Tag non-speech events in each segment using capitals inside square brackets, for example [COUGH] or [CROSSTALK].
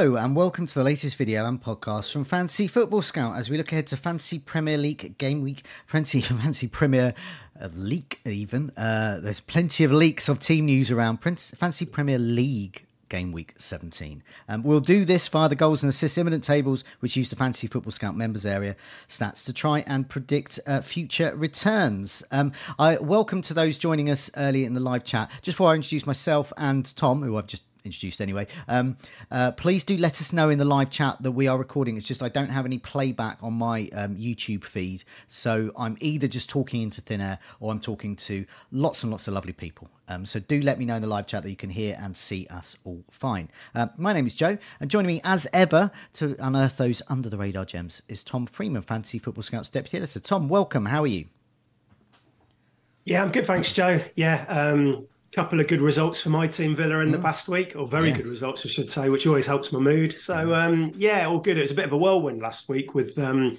Hello and welcome to the latest video and podcast from Fantasy Football Scout as we look ahead to Fantasy Premier League game week, Fantasy [LAUGHS] Fantasy Premier League even. Uh, there's plenty of leaks of team news around Fantasy Premier League game week 17. Um, we'll do this via the goals and assists imminent tables, which use the Fantasy Football Scout members area stats to try and predict uh, future returns. Um, I welcome to those joining us early in the live chat. Just before I introduce myself and Tom, who I've just introduced anyway. Um, uh, please do let us know in the live chat that we are recording. It's just I don't have any playback on my um, YouTube feed, so I'm either just talking into thin air or I'm talking to lots and lots of lovely people. Um, so do let me know in the live chat that you can hear and see us all fine. Uh, my name is Joe, and joining me as ever to unearth those under the radar gems is Tom Freeman, Fantasy Football Scouts Deputy Editor. Tom, welcome. How are you? Yeah, I'm good, thanks, Joe. Yeah, um, couple of good results for my team Villa in mm. the past week, or very good results, I should say, which always helps my mood. So um, yeah, all good. It was a bit of a whirlwind last week with um,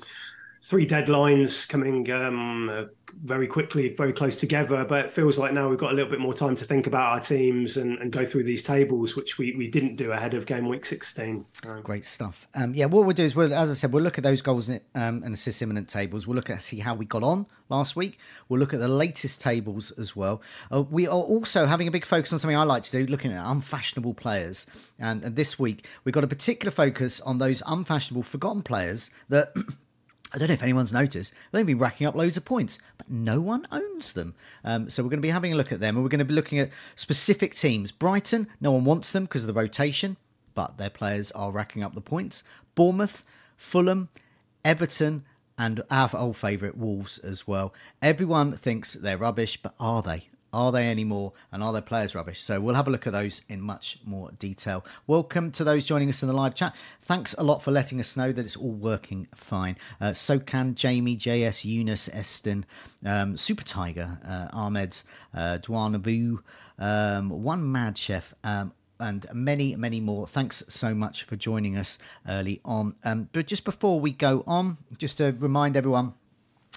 three deadlines coming um, very quickly, very close together. But it feels like now we've got a little bit more time to think about our teams and, and go through these tables, which we, we didn't do ahead of game week 16. Great stuff. Um, yeah, what we'll do is, we'll, as I said, we'll look at those goals and, um, and assist imminent tables. We'll look at see how we got on last week. We'll look at the latest tables as well. Uh, we are also having a big focus on something I like to do, looking at unfashionable players. And, and this week, we've got a particular focus on those unfashionable, forgotten players that. I don't know if anyone's noticed, they've been racking up loads of points, but no one owns them. Um, so we're going to be having a look at them, and we're going to be looking at specific teams. Brighton, no one wants them because of the rotation, but their players are racking up the points. Bournemouth, Fulham, Everton, and our old favourite Wolves as well. Everyone thinks they're rubbish, but are they? Are they anymore? And are their players rubbish? So we'll have a look at those in much more detail. Welcome to those joining us in the live chat. Thanks a lot for letting us know that it's all working fine. Uh, so can Jamie, JS, Eunice, Eston, um, Super Tiger, uh, Ahmed, uh, Dwanabu, um, One Mad Chef, um, and many, many more. Thanks so much for joining us early on. Um, but just before we go on, just to remind everyone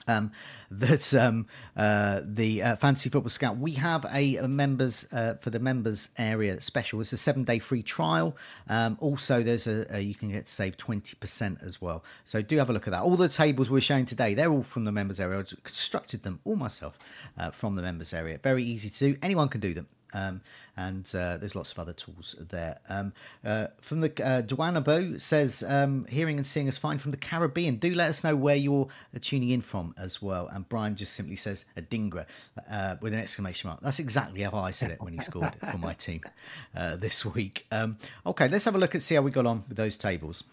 um, [LAUGHS] that um, uh, the uh, Fantasy Football Scout, we have a, a members uh, for the members area special. It's a seven day free trial. Um, also, there's a, a, you can get saved twenty percent as well. So do have a look at that. All the tables we're showing today, they're all from the members area. I constructed them all myself uh, from the members area. Very easy to do. Anyone can do them. Um, and uh, there's lots of other tools there. Um, uh, from the uh, Duanabo says, um, hearing and seeing is fine from the Caribbean. Do let us know where you're uh, tuning in from as well. And Brian just simply says, Adingra uh, with an exclamation mark. That's exactly how I said it when he scored [LAUGHS] for my team uh, this week. Um, okay, let's have a look and see how we got on with those tables.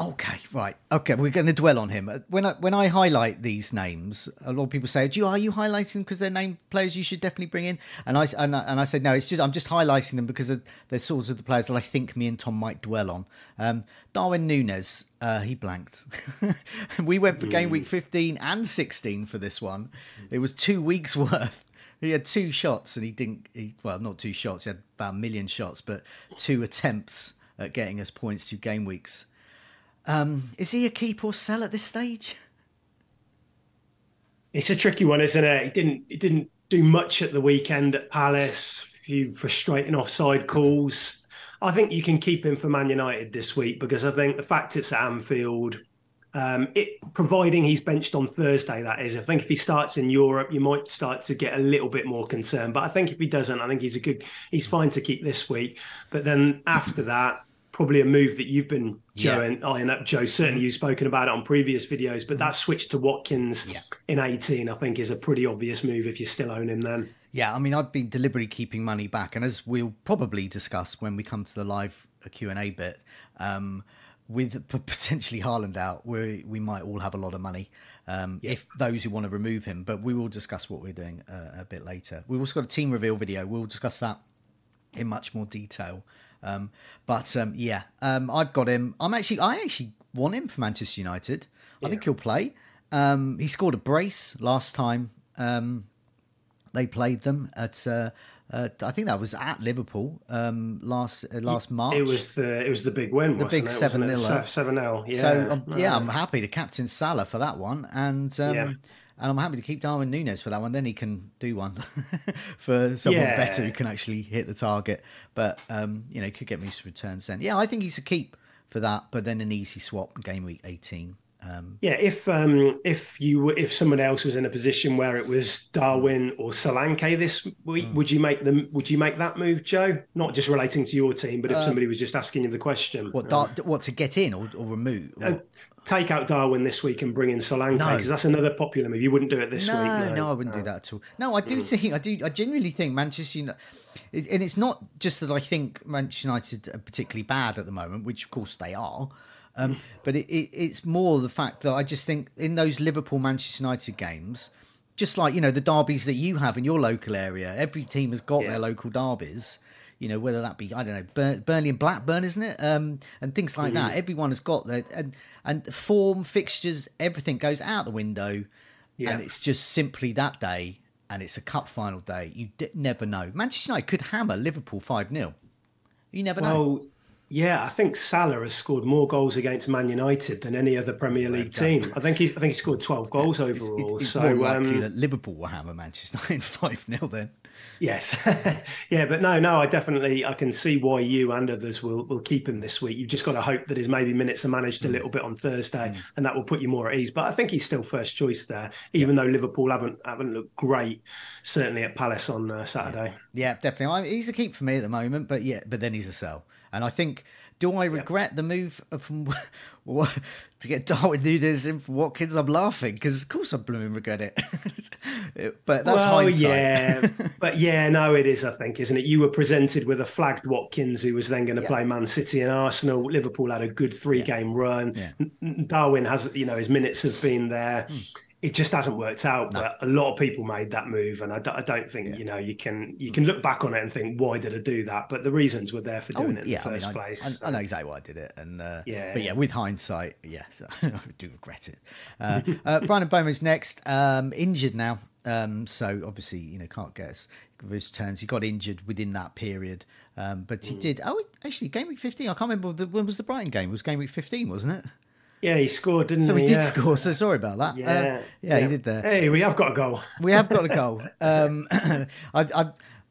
Okay, right. Okay, we're going to dwell on him. When I when I highlight these names, a lot of people say, "Do you are you highlighting them because they're name players you should definitely bring in?" And I and I, and I said, "No, it's just I'm just highlighting them because of, they're sorts of the players that I think me and Tom might dwell on." Um, Darwin Nunez, uh, he blanked. [LAUGHS] we went for game week 15 and 16 for this one. It was two weeks [LAUGHS] worth. He had two shots and he didn't. He, well, not two shots. He had about a million shots, but two attempts at getting us points to game weeks um, is he a keep or sell at this stage? It's a tricky one, isn't it? He didn't. He didn't do much at the weekend at Palace. A few frustrating offside calls. I think you can keep him for Man United this week because I think the fact it's at Anfield, um, it providing he's benched on Thursday, that is. I think if he starts in Europe, you might start to get a little bit more concerned. But I think if he doesn't, I think he's a good. He's fine to keep this week. But then after that, probably a move that you've been Joe Yeah. and eyeing up. Joe, certainly Mm-hmm. you've spoken about it on previous videos, but that switch to Watkins Yeah. in 18, I think, is a pretty obvious move if you still own him then. Yeah, I mean, I've been deliberately keeping money back, and as we'll probably discuss when we come to the live Q and A bit, um, with potentially Haaland out, we we might all have a lot of money. Um, If those who want to remove him, but we will discuss what we're doing uh, a bit later. We've also got a team reveal video. We'll discuss that in much more detail. Um, but um, yeah, um, I've got him. I'm actually, I actually want him for Manchester United. I think he'll play. Um, he scored a brace last time um, they played them at. Uh, uh, I think that was at Liverpool um, last uh, last March. It was the it was the big win, The big it? 7-0. Seven 0 Yeah. So yeah, I'm happy to captain Salah for that one, and um, Yeah. And I'm happy to keep Darwin Nunez for that one. Then he can do one [LAUGHS] for someone Yeah. better who can actually hit the target. But um, you know, could get me some returns then. Yeah, I think he's a keep for that. But then an easy swap game week 18. Um, Yeah, if um if you were- if someone else was in a position where it was Darwin or Solanke this week, Hmm. would you make them? Would you make that move, Joe? Not just relating to your team, but Uh, if somebody was just asking you the question, what Dar- what to get in or, or remove? Uh, What? Take out Darwin this week and bring in Solanke No. because that's another popular move. You wouldn't do it this no, week. no, no, I wouldn't do that at all. No, I do think I do. I genuinely think Manchester United, and it's not just that I think Manchester United are particularly bad at the moment, which of course they are. Um, but it, it, it's more the fact that I just think in those Liverpool Manchester United games, just like you know the derbies that you have in your local area, every team has got Yeah. their local derbies. You know whether that be I don't know Bur- Burnley and Blackburn, isn't it? Um, and things like that. Everyone has got their and and form fixtures, everything goes out the window Yeah. and it's just simply that day, and it's a cup final day. You d- never know. Manchester United could hammer Liverpool five 0 You never know. Yeah, I think Salah has scored more goals against Man United than any other Premier League team. I think he's I think he scored twelve goals It's, overall. it's so more likely um, that Liverpool will hammer Manchester United [LAUGHS] five 0 Then Yes, [LAUGHS] yeah, but no, no, I definitely I can see why you and others will will keep him this week. You've just got to hope that his maybe minutes are managed a Mm. little bit on Thursday, and that will put you more at ease. But I think he's still first choice there, even though Liverpool haven't haven't looked great, certainly at Palace on uh, Saturday. yeah, definitely. I, he's a keep for me at the moment, but yeah, but then he's a sell. And I think, do I regret the move from what, [LAUGHS] to get Darwin Nunez in for Watkins? I'm laughing because of course I'm blooming regret it. [LAUGHS] but that's well, hindsight. yeah, [LAUGHS] but yeah, no, it is. I think, isn't it? You were presented with a flagged Watkins, who was then going to Yeah. play Man City and Arsenal. Liverpool had a good three-game run. Yeah. N- N- Darwin has, you know, his minutes have been there. Hmm. It just hasn't worked out, but a lot of people made that move, and I, d- I don't think you know you can you can look back on it and think why did I do that? But the reasons were there for doing it in Oh, yeah, the first I, mean, place. I, I know exactly why I did it, and uh, Yeah, but yeah, yeah. with hindsight, yes, [LAUGHS] I do regret it. Uh, uh, Bryan Mbeumo's next, um, injured now, um, so obviously you know can't get us his turns. He got injured within that period, um, but Mm. he did. Oh, actually, game week fifteen. I can't remember the, when was the Brighton game. It was game week fifteen, wasn't it? Yeah, he scored, didn't So he? So he did Yeah. score. So sorry about that. Uh, Yeah, yeah, he did there. Hey, we have got a goal. We have got a [LAUGHS] goal. Um, [CLEARS THROAT] I, I,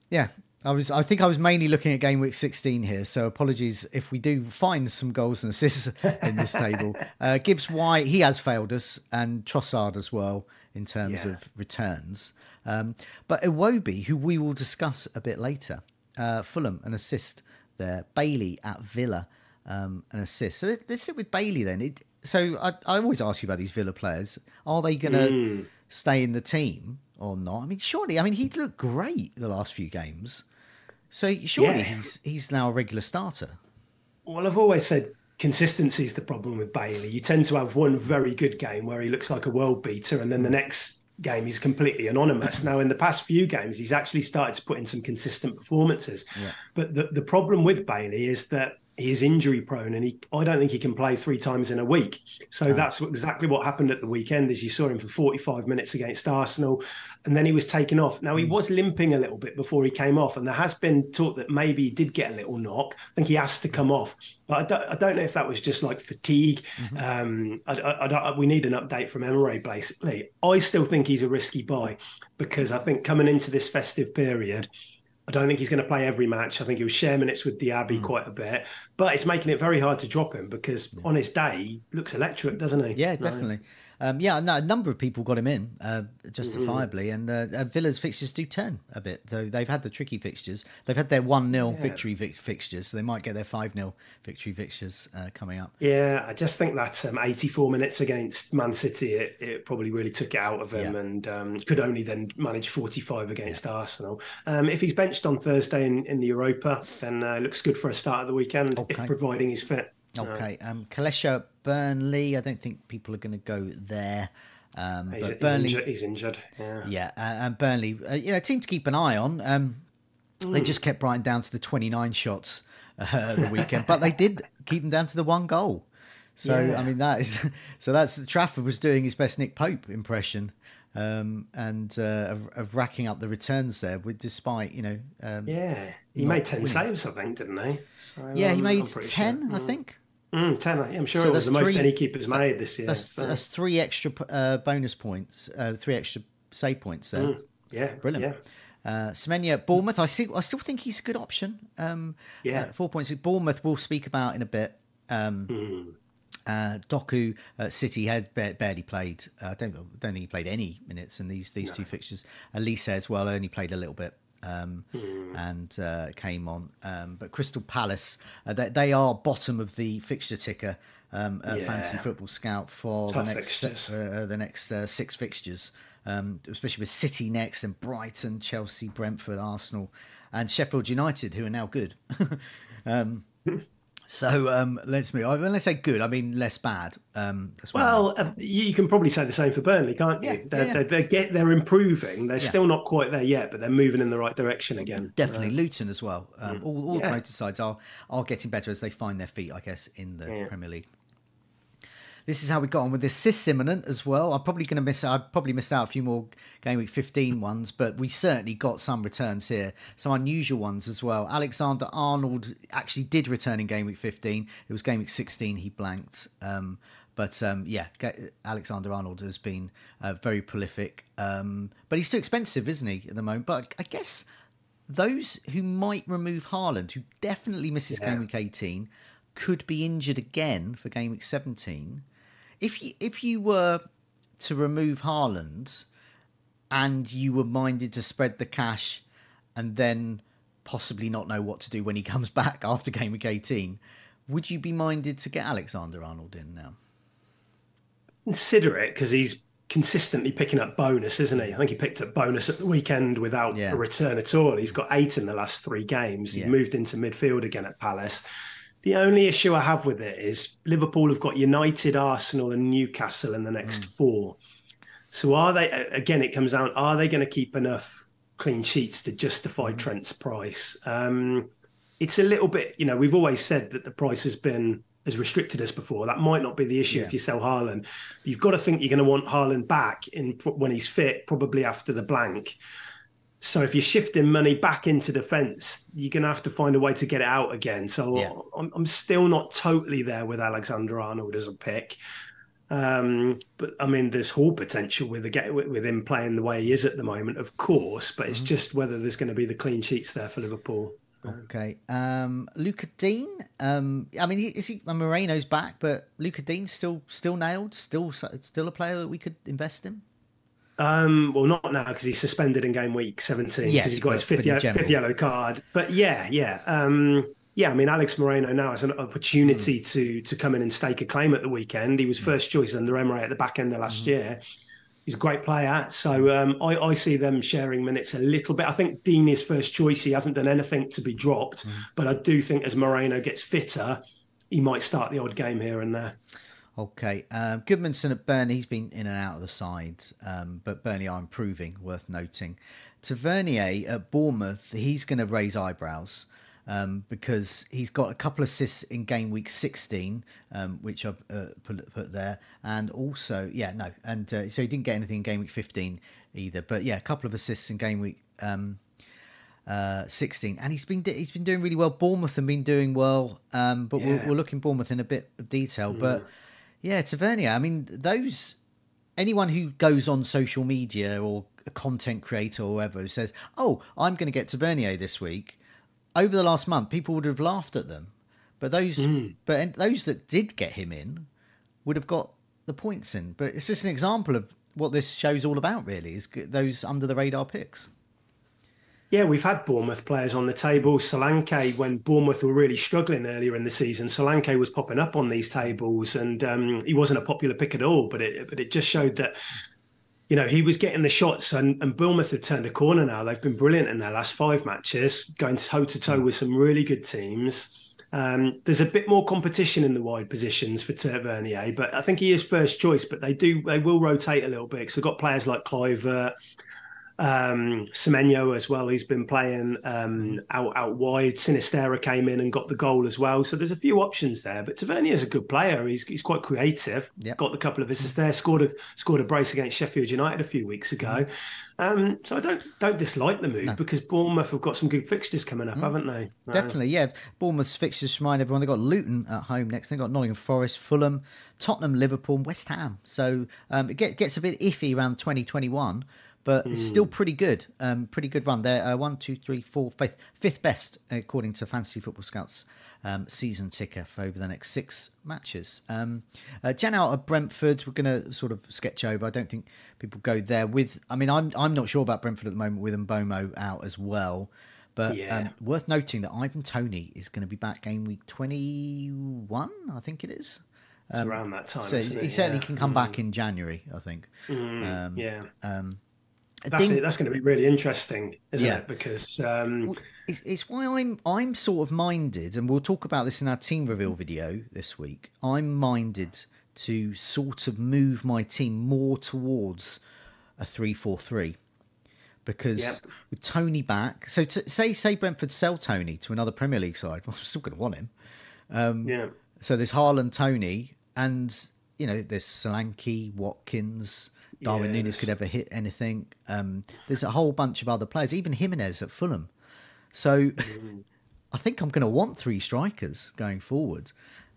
yeah, I was. I think I was mainly looking at game week 16 here. So apologies if we do find some goals and assists [LAUGHS] in this table. Uh, Gibbs White, he has failed us, and Trossard as well in terms Yeah. of returns. Um, but Iwobi, who we will discuss a bit later, uh, Fulham an assist there. Bailey at Villa um, an assist. So let- let's sit with Bailey then. It, so I, I always ask you about these Villa players. Are they going to Hmm. stay in the team or not? I mean, surely. I mean, he looked great the last few games. So surely Yeah. he's he's now a regular starter. Well, I've always said consistency is the problem with Bailey. You tend to have one very good game where he looks like a world beater, and then the next game he's completely anonymous. [LAUGHS] now, in the past few games, he's actually started to put in some consistent performances. But the, the problem with Bailey is that he is injury prone, and he I don't think he can play three times in a week. So that's exactly what happened at the weekend. As you saw him for 45 minutes against Arsenal, and then he was taken off. Now he hmm. was limping a little bit before he came off, and there has been talk that maybe he did get a little knock. I think he has to hmm. come off, but I don't, I don't know if that was just like fatigue. Mm-hmm. Um, I, I, I don't, we need an update from Emery. Basically, I still think he's a risky buy because I think coming into this festive period. I don't think he's going to play every match. I think he'll share minutes with Diaby Hmm. quite a bit, but it's making it very hard to drop him because on his day he looks electric, doesn't he? Yeah, No. definitely. Um, yeah, no, a number of people got him in uh, justifiably, mm-hmm. and uh, uh, Villa's fixtures do turn a bit. Though they've had the tricky fixtures, they've had their one 0 yeah. victory vi- fixtures, so they might get their five 0 victory fixtures uh, coming up. Yeah, I just think that um, eighty four minutes against Man City, it, it, probably really took it out of him, yeah. and um, could only then manage forty five against yeah. Arsenal. Um, if he's benched on Thursday in, in the Europa, then uh, looks good for a start of the weekend, okay. if providing he's fit. Okay, um, Koleosho Burnley. I don't think people are going to go there. Um, he's, but Burnley, he's injured. He's injured. Yeah, yeah, uh, and Burnley, uh, you know, team to keep an eye on. Um, mm. They just kept Brighton down to the 29 shots uh, [LAUGHS] the weekend, but they did keep them down to the one goal. So yeah. I mean, that is [LAUGHS] so that's Trafford was doing his best Nick Pope impression. Um, and uh, of, of, racking up the returns there, with despite you know, um, yeah, he made ten winning. saves, I think, didn't he? So, yeah, he um, made ten, sure. I mm. think. Mm, ten. I'm sure so it was the most any keepers made this year. That's, so. that's three extra uh, bonus points, uh, three extra save points there. Mm, yeah, brilliant. Yeah. Uh, Semenyo, Bournemouth. I think I still think he's a good option. Um, yeah, uh, four points. Bournemouth we'll speak about in a bit. Um, mm. uh, Doku uh, City had barely played. I uh, don't don't think he played any minutes in these these no. two fixtures. Olise as well only played a little bit um, mm. and uh, came on. Um, but Crystal Palace, uh, they, they, are bottom of the fixture ticker. Um, uh, yeah. Fancy Football Scout for Tough the next uh, the next uh, six fixtures, um, especially with City next, and Brighton, Chelsea, Brentford, Arsenal, and Sheffield United, who are now good. [LAUGHS] [LAUGHS] So um, let's move. When I say good, I mean less bad. Um, well, uh, you can probably say the same for Burnley, can't you? Yeah, they're, yeah. They're, they're, get, they're improving. They're yeah. still not quite there yet, but they're moving in the right direction again. Definitely, uh, Luton as well. Um, mm. All, all yeah. promoted sides are are getting better as they find their feet, I guess, in the Premier League. This is how we got on with this Sis imminent as well. I'm probably going to miss. I probably missed out a few more game week 15 ones, but we certainly got some returns here, some unusual ones as well. Alexander Arnold actually did return in game week 15. It was game week 16 he blanked. Um, but um, yeah, Alexander Arnold has been uh, very prolific. Um, but he's too expensive, isn't he, at the moment? But I guess those who might remove Haaland, who definitely misses yeah. game week 18, could be injured again for game week 17 if you if you were to remove Haaland and you were minded to spread the cash and then possibly not know what to do when he [LAUGHS] comes back after game week 18, would you be minded to get Alexander Arnold in now? Consider it because he's consistently picking up bonus, isn't he? I think he picked up bonus at the weekend without yeah. a return at all. He's got eight in the last three games. Yeah. moved into midfield again at Palace. The only issue I have with it is Liverpool have got United, Arsenal, and Newcastle in the next mm. four. So are they again? It comes down: are they going to keep enough clean sheets to justify mm. Trent's price? Um, it's a little bit, you know, we've always said that the price has been as restricted as before. That might not be the issue yeah. if you sell Haaland. You've got to think you're going to want Haaland back in when he's fit, probably after the blank. So if you're shifting money back into defence, you're going to have to find a way to get it out again. So yeah. I'm, I'm, still not totally there with Alexander Arnold as a pick. Um, but I mean, there's whole potential with the with him playing the way he is at the moment, of course. But it's mm-hmm. just whether there's going to be the clean sheets there for Liverpool. Okay, um, Lucas Digne. Um, I mean, is he? Moreno's back, but Luca Digne still still nailed, still still a player that we could invest in. Um, well, not now because he's suspended in game week 17 because yes, he's got his fifth, ye- fifth, yellow card. But yeah, yeah, um, yeah. I mean, Alex Moreno now has an opportunity mm. to to come in and stake a claim at the weekend. He was mm. first choice under Emery at the back end of last mm. year. He's a great player, so um, I, I, see them sharing minutes a little bit. I think Digne is first choice. He hasn't done anything to be dropped, mm. but I do think as Moreno gets fitter, he might start the odd game here and there. Okay, um, Gudmundsson at Burnley, he's been in and out of the side, um, but Burnley are improving, worth noting. Tavernier at Bournemouth, he's going to raise eyebrows um, because he's got a couple of assists in game week 16, um, which I've uh, put, put, there, and also, yeah, no, and uh, so he didn't get anything in game week 15 either, but yeah, a couple of assists in game week. Um, uh, 16 and he's been he's been doing really well Bournemouth have been doing well um, but yeah. we'll, we'll look in Bournemouth in a bit of detail mm. but yeah, Tavernier. I mean, those anyone who goes on social media or a content creator or whoever who says, "Oh, I'm going to get Tavernier this week," over the last month, people would have laughed at them. But those, mm. but those that did get him in, would have got the points in. But it's just an example of what this show's all about, really, is those under the radar picks. Yeah, we've had Bournemouth players on the table. Solanke, when Bournemouth were really struggling earlier in the season, Solanke was popping up on these tables, and um, he wasn't a popular pick at all. But it, but it just showed that, you know, he was getting the shots, and, and Bournemouth have turned a corner now. They've been brilliant in their last five matches, going toe to toe with some really good teams. Um, there's a bit more competition in the wide positions for Tavernier, but I think he is first choice. But they do they will rotate a little bit. So they've got players like Kluivert, um, Semenyo as well, He's been playing um, out out wide. Sinisterra came in and got the goal as well. So there's a few options there. But Tavernier is a good player. He's he's quite creative. Yep. Got the couple of assists there. Scored a scored a brace against Sheffield United a few weeks ago. Um, so I don't don't dislike the move no. because Bournemouth have got some good fixtures coming up, mm. haven't they? Definitely, yeah. Bournemouth's fixtures remind everyone they've got Luton at home next. They've got Nottingham Forest, Fulham, Tottenham, Liverpool, West Ham. So um, it get, gets a bit iffy around 2021 but mm. it's still hmm. pretty good. Um, pretty good run there. Uh, one, two, three, four, fifth, fifth best according to Fantasy Football Scouts um, season ticker for over the next six matches. Um, uh, Janelt of Brentford, we're going to sort of sketch over. I don't think people go there with. I mean, I'm I'm not sure about Brentford at the moment with Mbeumo out as well. But yeah. um, worth noting that Ivan Toney is going to be back game week 21, I think it is. It's um, around that time. So he certainly yeah. can come mm. back in January, I think. Mm, um, yeah. That's think, it. That's going to be really interesting, isn't yeah. it? Because um, well, it's, it's, why I'm I'm sort of minded, and we'll talk about this in our team reveal video this week. I'm minded to sort of move my team more towards a three-four-three because yep. with Toney back, so to, say say Brentford sell Toney to another Premier League side, well, [LAUGHS] I'm still going to want him. Um, yeah. So there's Haaland, Toney, and you know there's Solanke, Watkins. Darwin yes. Nunez could ever hit anything. Um, there's a whole bunch of other players, even Jimenez at Fulham. So mm. [LAUGHS] I think I'm going to want three strikers going forward.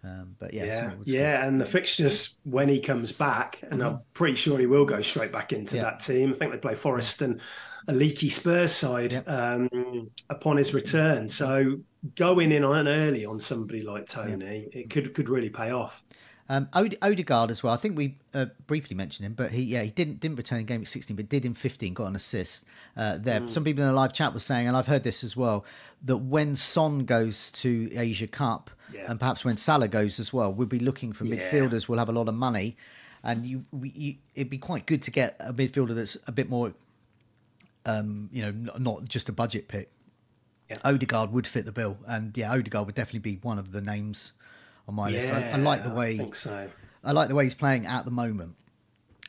Um, but yeah, yeah, yeah, and the fixtures when he comes back, and mm-hmm. I'm pretty sure he will go straight back into yeah. that team. I think they play Forest and a leaky Spurs side yep. um, upon his return. So going in on early on somebody like Toney, it could could really pay off. Um, Ode- Odegaard as well. I think we uh, briefly mentioned him, but he yeah he didn't didn't return in game week 16, but did in 15, got an assist uh, there. Mm. Some people in the live chat were saying, and I've heard this as well, that when Son goes to Asia Cup, yeah. and perhaps when Salah goes as well, we'll be looking for yeah. midfielders. We'll have a lot of money, and you, we, you, it'd be quite good to get a midfielder that's a bit more, um, you know, not just a budget pick. Yeah. Odegaard would fit the bill, and yeah, Odegaard would definitely be one of the names on my yeah, list. I, I, like the way. I think so. I like the way he's playing at the moment.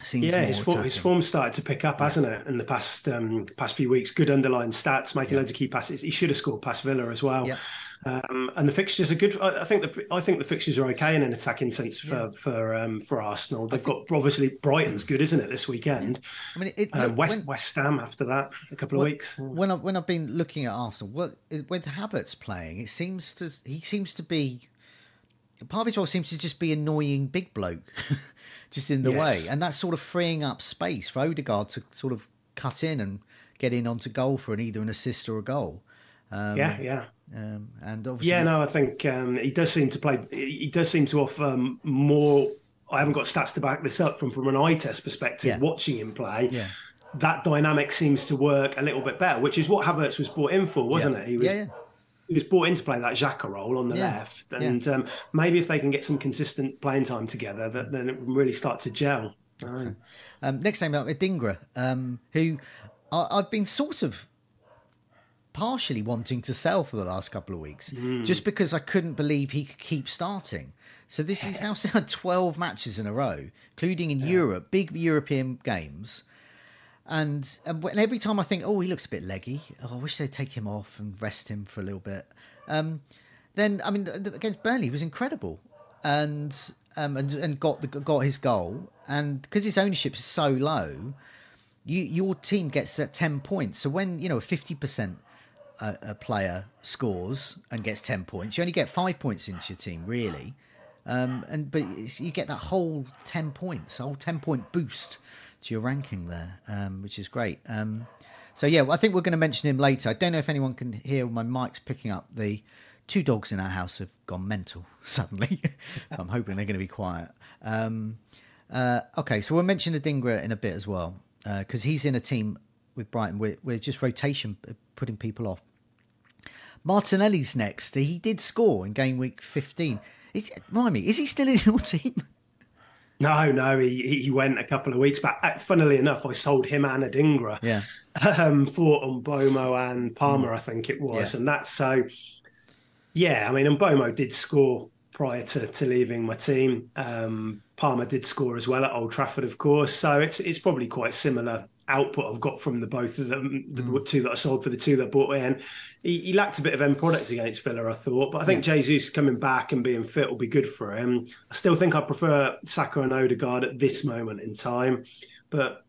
Seems yeah, his form, his form started to pick up, yeah. hasn't it, in the past um, past few weeks? Good underlying stats, making yeah. loads of key passes. He should have scored past Villa as well. Yeah. Um, and the fixtures are good. I, I, think the I think the fixtures are okay in an attacking sense for for um, for Arsenal. They've think, got obviously Brighton's good, isn't it, this weekend? I mean, it, uh, West when, West Ham after that, a couple of weeks. When I, when I've been looking at Arsenal, what with Havertz playing, it seems to he seems to be part of his role seems to just be annoying big bloke, [LAUGHS] just in the yes. way, and that's sort of freeing up space for Odegaard to sort of cut in and get in onto goal for an either an assist or a goal. Um, yeah, yeah. Um, and obviously, yeah, no, I think um, he does seem to play. He does seem to offer um, more. I haven't got stats to back this up from from an eye test perspective. Yeah. Watching him play, yeah. that dynamic seems to work a little bit better, which is what Havertz was brought in for, wasn't yeah. it? He was, yeah, yeah he was brought in to play that Xhaka role on the yeah. left, and yeah. um, maybe if they can get some consistent playing time together, that, then it will really start to gel. Um, next name up, Adingra, um, who I, have been sort of partially wanting to sell for the last couple of weeks, mm. just because I couldn't believe he could keep starting. So this is [LAUGHS] now [LAUGHS] twelve matches in a row, including in yeah. Europe, big European games. And, and every time I think, oh, he looks a bit leggy. Oh, I wish they'd take him off and rest him for a little bit. Um, then, I mean, against Burnley, he was incredible, and um, and, and got the, got his goal. And because his ownership is so low, you your team gets that ten points. So when you know a fifty percent a, a player scores and gets ten points, you only get five points into your team, really. Um, and but you get that whole ten points, whole ten point boost to your ranking there, um, which is great. Um, so yeah, I think we're going to mention him later. I don't know if anyone can hear my mic's picking up. The two dogs in our house have gone mental [LAUGHS] suddenly, so [LAUGHS] I'm hoping they're going to be quiet. Um, Uh, okay, so we'll mention Adingra in a bit as well because uh, he's in a team with Brighton. We're, we're just rotation, uh, putting people off. Martinelli's next. He did score in game week 15. Is, remind me, is he still in your [LAUGHS] team? No, no, he he went a couple of weeks back. Uh, funnily enough, I sold him and Adingra yeah. [LAUGHS] um, for Mbeumo and Palmer, mm. I think it was, yeah. and that's so. Yeah, I mean, Mbeumo did score prior to, to leaving my team. Um, Palmer did score as well at Old Trafford, of course, so it's it's probably quite similar output I've got from the both of them, the mm. two that I sold for the two that I bought in. He, he, lacked a bit of end products against Villa, I thought, but I think yeah. Jesus coming back and being fit will be good for him. I still think I prefer Saka and Odegaard at this moment in time, but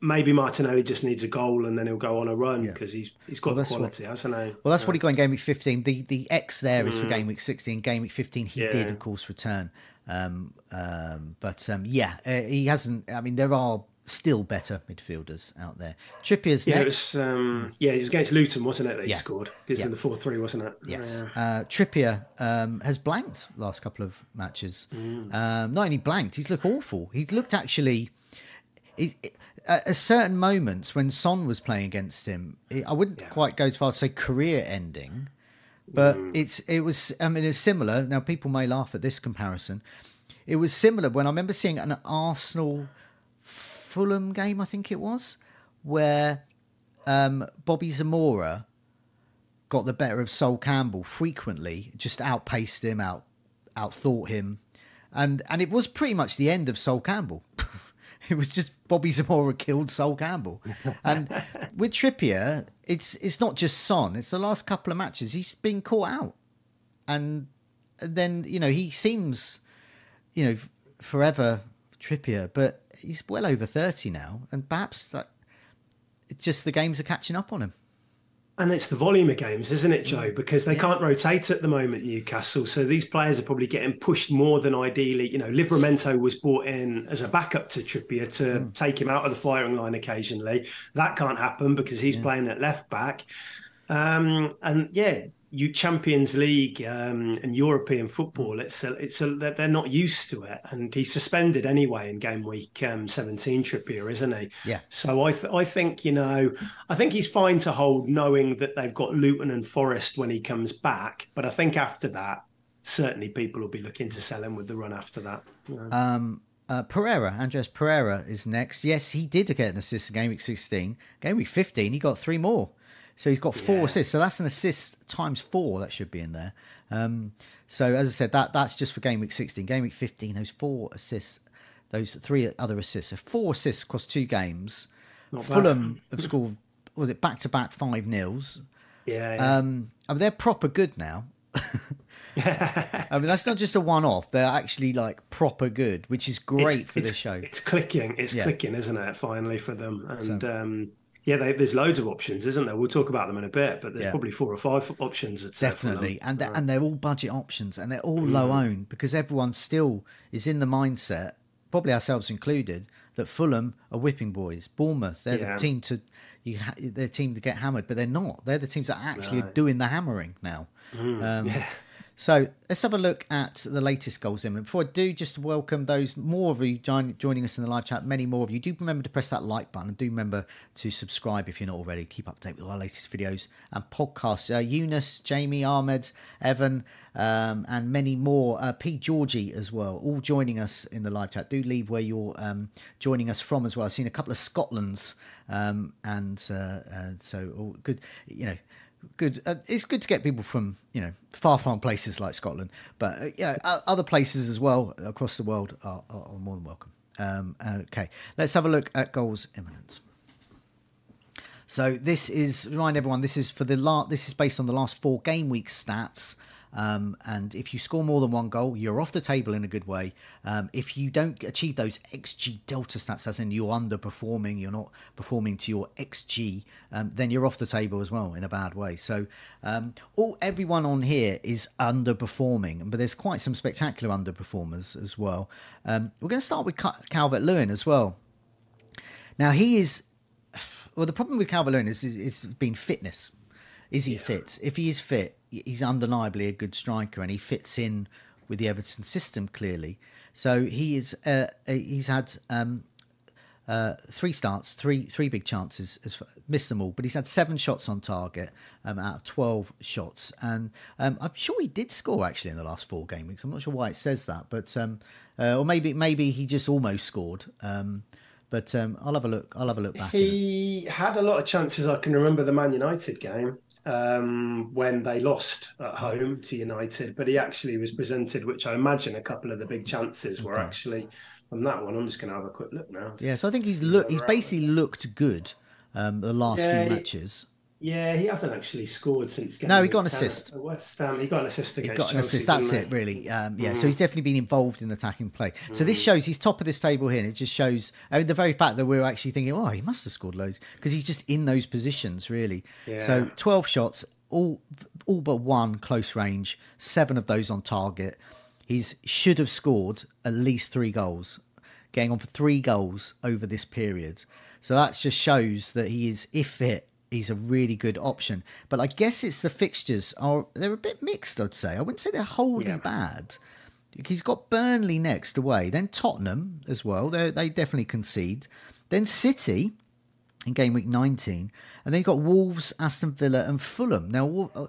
maybe Martinelli just needs a goal and then he'll go on a run because yeah. he's he's got well, the quality, what, hasn't he? Well, that's yeah. what he got in game week 15. The the X there is mm. for game week 16. Game week 15, he did, of course, return. Um, um, but um, yeah, uh, he hasn't. I mean, there are still better midfielders out there. Trippier's yeah, next. It was, um, yeah, it was against Luton, wasn't it? That he yeah. scored. It was yeah. in the four three, wasn't it? Yes. Uh, Trippier um, has blanked last couple of matches. Mm. Um, not only blanked, he's looked awful. He looked actually. He, at certain moments when Son was playing against him, I wouldn't yeah. quite go as far to say career ending, but mm. it's it was. I mean, it's similar. Now people may laugh at this comparison. It was similar when I remember seeing an Arsenal Fulham game, I think it was, where um, Bobby Zamora got the better of Sol Campbell frequently, just outpaced him, out outthought him, and and it was pretty much the end of Sol Campbell. [LAUGHS] it was just Bobby Zamora killed Sol Campbell, and with Trippier, it's it's not just Son. It's the last couple of matches he's been caught out, and then you know he seems, you know, forever Trippier, but he's well over 30 now, and perhaps that just the games are catching up on him. And it's the volume of games, isn't it, Joe? Mm. Because they yeah. can't rotate at the moment, Newcastle. So these players are probably getting pushed more than ideally. You know, Livramento was brought in as a backup to Trippier to mm. take him out of the firing line occasionally. That can't happen because he's yeah. playing at left back. Um, and yeah, you Champions League um, and European football, it's a, it's a, they're not used to it, and he's suspended anyway in game week um, seventeen. Trippier, isn't he? Yeah. So I th- I think you know I think he's fine to hold, knowing that they've got Luton and Forest when he comes back. But I think after that, certainly people will be looking to sell him with the run after that. Um. Uh, Pereira, Andreas Pereira is next. Yes, he did get an assist in game week 16. Game week 15, he got three more. So he's got four yeah. assists. So that's an assist times four that should be in there. Um, so as I said, that that's just for game week 16. Game week 15, those four assists, those three other assists, so four assists across two games. Not Fulham have scored, was it back to back five nils? Yeah. yeah. Um, I mean, they're proper good now. [LAUGHS] I mean, that's not just a one off. They're actually like proper good, which is great it's, for this show. It's clicking. It's yeah. clicking, isn't it? Finally for them. And so, um, yeah, they, there's loads of options, isn't there? We'll talk about them in a bit, but there's yeah. probably four or five options. Definitely, and they're, and they're all budget options, and they're all mm. low owned because everyone still is in the mindset, probably ourselves included, that Fulham are whipping boys. Bournemouth, they're yeah. the team to you, they're team to get hammered, but they're not. They're the teams that are actually are doing the hammering now. Mm. Um, yeah. So let's have a look at the latest goals in. Before I do, just welcome those more of you joining us in the live chat. Many more of you. Do remember to press that like button and do remember to subscribe if you're not already. Keep up to date with our latest videos and podcasts. Uh, Eunice, Jamie, Ahmed, Evan, um, and many more. Uh. Georgie as well, all joining us in the live chat. Do leave where you're um, joining us from as well. I've seen a couple of Scotlands, um, and uh, so good. You know, good. Uh, it's good to get people from you know far flung places like Scotland, but uh, you know other places as well across the world are, are, are more than welcome. Um, okay, let's have a look at goals imminent. So this is remind everyone this is for the last. This is based on the last four game week stats. Um, and if you score more than one goal, you're off the table in a good way. Um, if you don't achieve those XG delta stats, as in you're underperforming, you're not performing to your XG, um, then you're off the table as well in a bad way. So um, all everyone on here is underperforming, but there's quite some spectacular underperformers as well. Um, we're going to start with Calvert Lewin as well. Now he is. [SIGHS] Well, the problem with Calvert Lewin is it's been fitness. Is he yeah. fit? If he is fit, he's undeniably a good striker and he fits in with the Everton system clearly. So he is uh, he's had um, uh, three starts, three three big chances, missed them all, but he's had seven shots on target um, out of twelve shots, and um, I'm sure he did score actually in the last four game weeks. I'm not sure why it says that, but um, uh, or maybe maybe he just almost scored. Um, but um, I'll have a look. I'll have a look back. He had a lot of chances. I can remember the Man United game um, when they lost at home to United, but he actually was presented, which I imagine a couple of the big chances were okay. actually from that one. I'm just going to have a quick look now. Yeah, so I think he's look. He's basically looked good um, the last yeah, few matches. Yeah, he hasn't actually scored since. No, he got an assist. West Ham, he got an assist against. He got an Chelsea, assist. That's it, really. Um, yeah, mm. so he's definitely been involved in attacking play. So mm. this shows he's top of this table here, and it just shows. I mean, the very fact that we're actually thinking, oh, he must have scored loads because he's just in those positions, really. Yeah. So twelve shots, all all but one close range, seven of those on target. He's should have scored at least three goals getting on for three goals over this period. So that just shows that he is, if fit, he's a really good option. But I guess it's the fixtures are they're a bit mixed. I'd say I wouldn't say they're wholly yeah. bad. He's got Burnley next away, then Tottenham as well. They they definitely concede. Then City in game week 19, and then you've got Wolves, Aston Villa, and Fulham. Now, uh,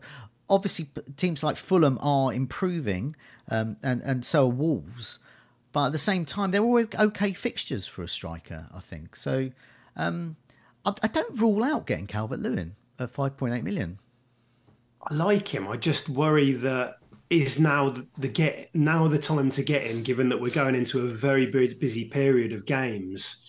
obviously, teams like Fulham are improving, um, and and so are Wolves. But at the same time, they're all okay fixtures for a striker, I think. So um, I, I, don't rule out getting Calvert Lewin at 5.8 million. I like him. I just worry that is now the, get now the time to get him, given that we're going into a very busy period of games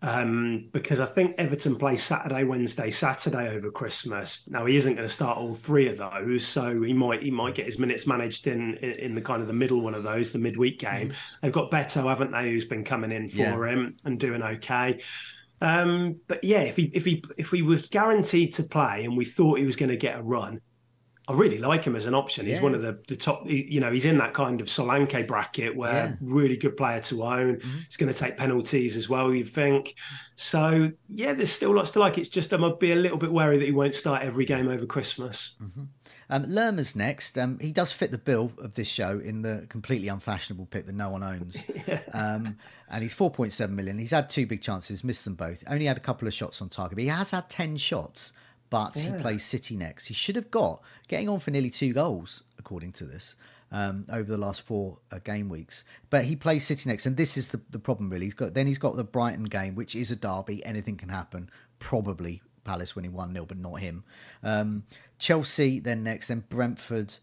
um, because I think Everton play Saturday, Wednesday, Saturday over Christmas. Now he isn't going to start all three of those, so he might he might get his minutes managed in in, in the kind of the middle one of those, the midweek game. Mm-hmm. They've got Beto, haven't they, who's been coming in for yeah. him and doing okay. Um, but yeah, if he if he if he was guaranteed to play and we thought he was going to get a run, I really like him as an option. He's yeah. one of the, the top, you know, he's in that kind of Solanke bracket where yeah. really good player to own. Mm-hmm. He's going to take penalties as well, you'd think. So, yeah, there's still lots to like. It's just I might be a little bit worried that he won't start every game over Christmas. Mm-hmm. Um, Lerma's next. Um, he does fit the bill of this show in the completely unfashionable pick that no one owns. [LAUGHS] yeah. um, and he's 4.7 million. He's had two big chances, missed them both. Only had a couple of shots on target, but he has had 10 shots but yeah. he plays City next. He should have got getting on for nearly two goals, according to this, um, over the last four uh, game weeks. But he plays City next, and this is the, the problem really. He's got then he's got the Brighton game, which is a derby. Anything can happen. Probably Palace winning one 0 but not him. Um, Chelsea then next, then Brentford,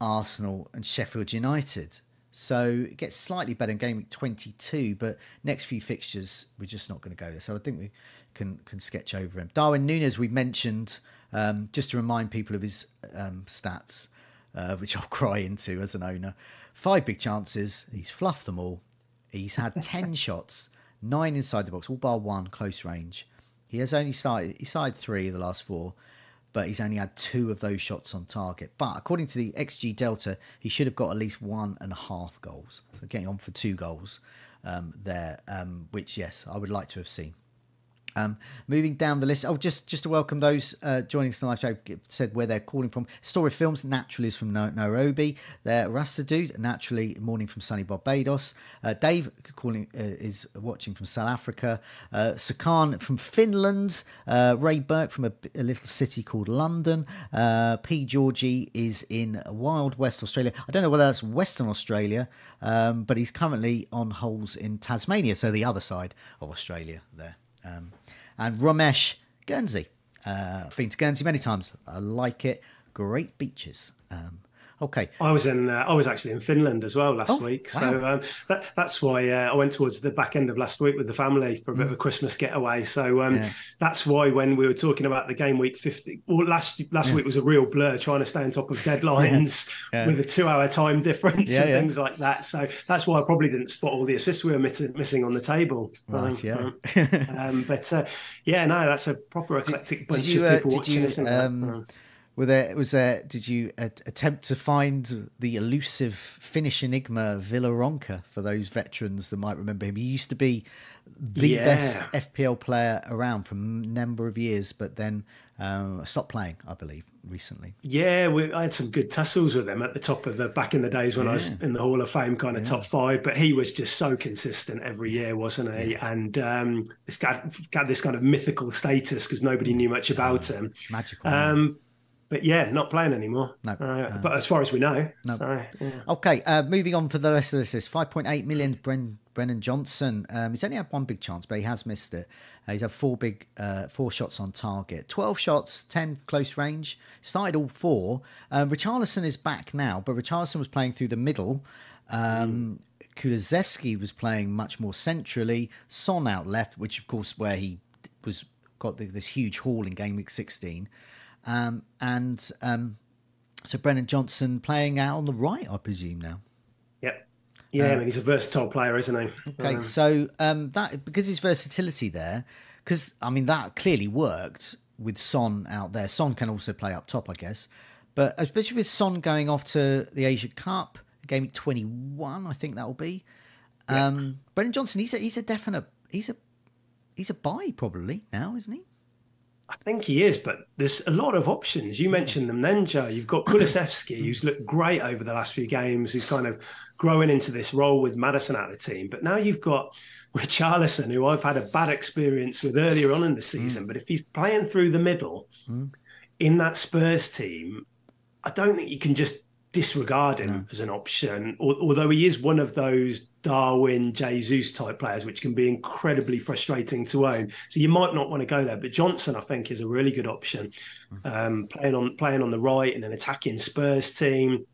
Arsenal, and Sheffield United. So it gets slightly better in game week 22, but next few fixtures, we're just not going to go there. So I think we can can sketch over him. Darwin Nunez, we mentioned, um, just to remind people of his um, stats, uh, which I'll [LAUGHS] cry into as an owner. Five big chances, he's fluffed them all. He's had [LAUGHS] 10 shots, nine inside the box, all bar one close range. He has only started, he started three of the last four but he's only had two of those shots on target. But according to the XG Delta, he should have got at least one and a half goals. So getting on for two goals um, there, um, which, yes, I would like to have seen. Um, moving down the list, oh, just just to welcome those uh, joining us tonight. I said where they're calling from. Story Films naturally is from Nairobi. They're Rasta Dude naturally morning from sunny Barbados. Uh, Dave calling uh, is watching from South Africa. Uh, Sakan from Finland. Uh, Ray Burke from a, a, little city called London. Uh, P Georgie is in Wild West Australia. I don't know whether that's Western Australia, um, but he's currently on holes in Tasmania, so the other side of Australia there. Um, and Ramesh Guernsey. Uh, I've been to Guernsey many times. I like it. Great beaches. Um, Okay. I was in. Uh, I was actually in Finland as well last oh, week, wow. so um, that, that's why uh, I went towards the back end of last week with the family for a bit of a mm. Christmas getaway. So um, yeah. that's why when we were talking about the game week fifty, well, last last yeah. week was a real blur trying to stay on top of deadlines [LAUGHS] yeah. with a two-hour time difference and things like that. So that's why I probably didn't spot all the assists we were missing on the table. Right. Um, yeah. um, but uh, yeah, no, that's a proper eclectic did, bunch did you, of uh, people watching. You, um, Were there was there? Did you attempt to find the elusive Finnish enigma Villaronka for those veterans that might remember him? He used to be the yeah. best FPL player around for a number of years, but then um, stopped playing, I believe, recently. Yeah, we, I had some good tussles with him at the top of the back in the days when yeah. I was in the Hall of Fame, kind of yeah. top five. But he was just so consistent every year, wasn't he? Yeah. And um, this guy got this kind of mythical status because nobody knew much about him. Magical. Um, but yeah, not playing anymore. No, uh, no. But as far as we know, no. So, yeah. Okay, uh, moving on for the rest of this list. Five point eight million. Bren, Brennan Johnson. Um, he's only had one big chance, but he has missed it. Uh, he's had four big, uh, four shots on target, twelve shots, ten close range. Started all four. Uh, Richarlison is back now, but Richarlison was playing through the middle. Um, mm. Kulusevski was playing much more centrally. Son out left, which of course where he was got the, this huge haul in game week sixteen. Um, and um, so Brennan Johnson playing out on the right, I presume now. Yep. Yeah, um, I mean he's a versatile player, isn't he? Okay, um, so um, that because his versatility there, because I mean that clearly worked with Son out there. Son can also play up top, I guess, but especially with Son going off to the Asia Cup, game twenty one, I think that will be. Um, Brennan Johnson, he's a he's a definite he's a he's a buy probably now, isn't he? I think he is, but there's a lot of options. You mentioned them then, Joe. You've got Kulusevski, [CLEARS THROAT] who's looked great over the last few games, who's kind of growing into this role with Maddison out of the team. But now you've got Richarlison, who I've had a bad experience with earlier on in the season. Mm. But if he's playing through the middle mm. in that Spurs team, I don't think you can just disregard him no. as an option, although he is one of those Darwin, Jesus type players, which can be incredibly frustrating to own. So you might not want to go there. But Johnson, I think, is a really good option. Mm. Um, playing on playing on the right in an attacking Spurs team,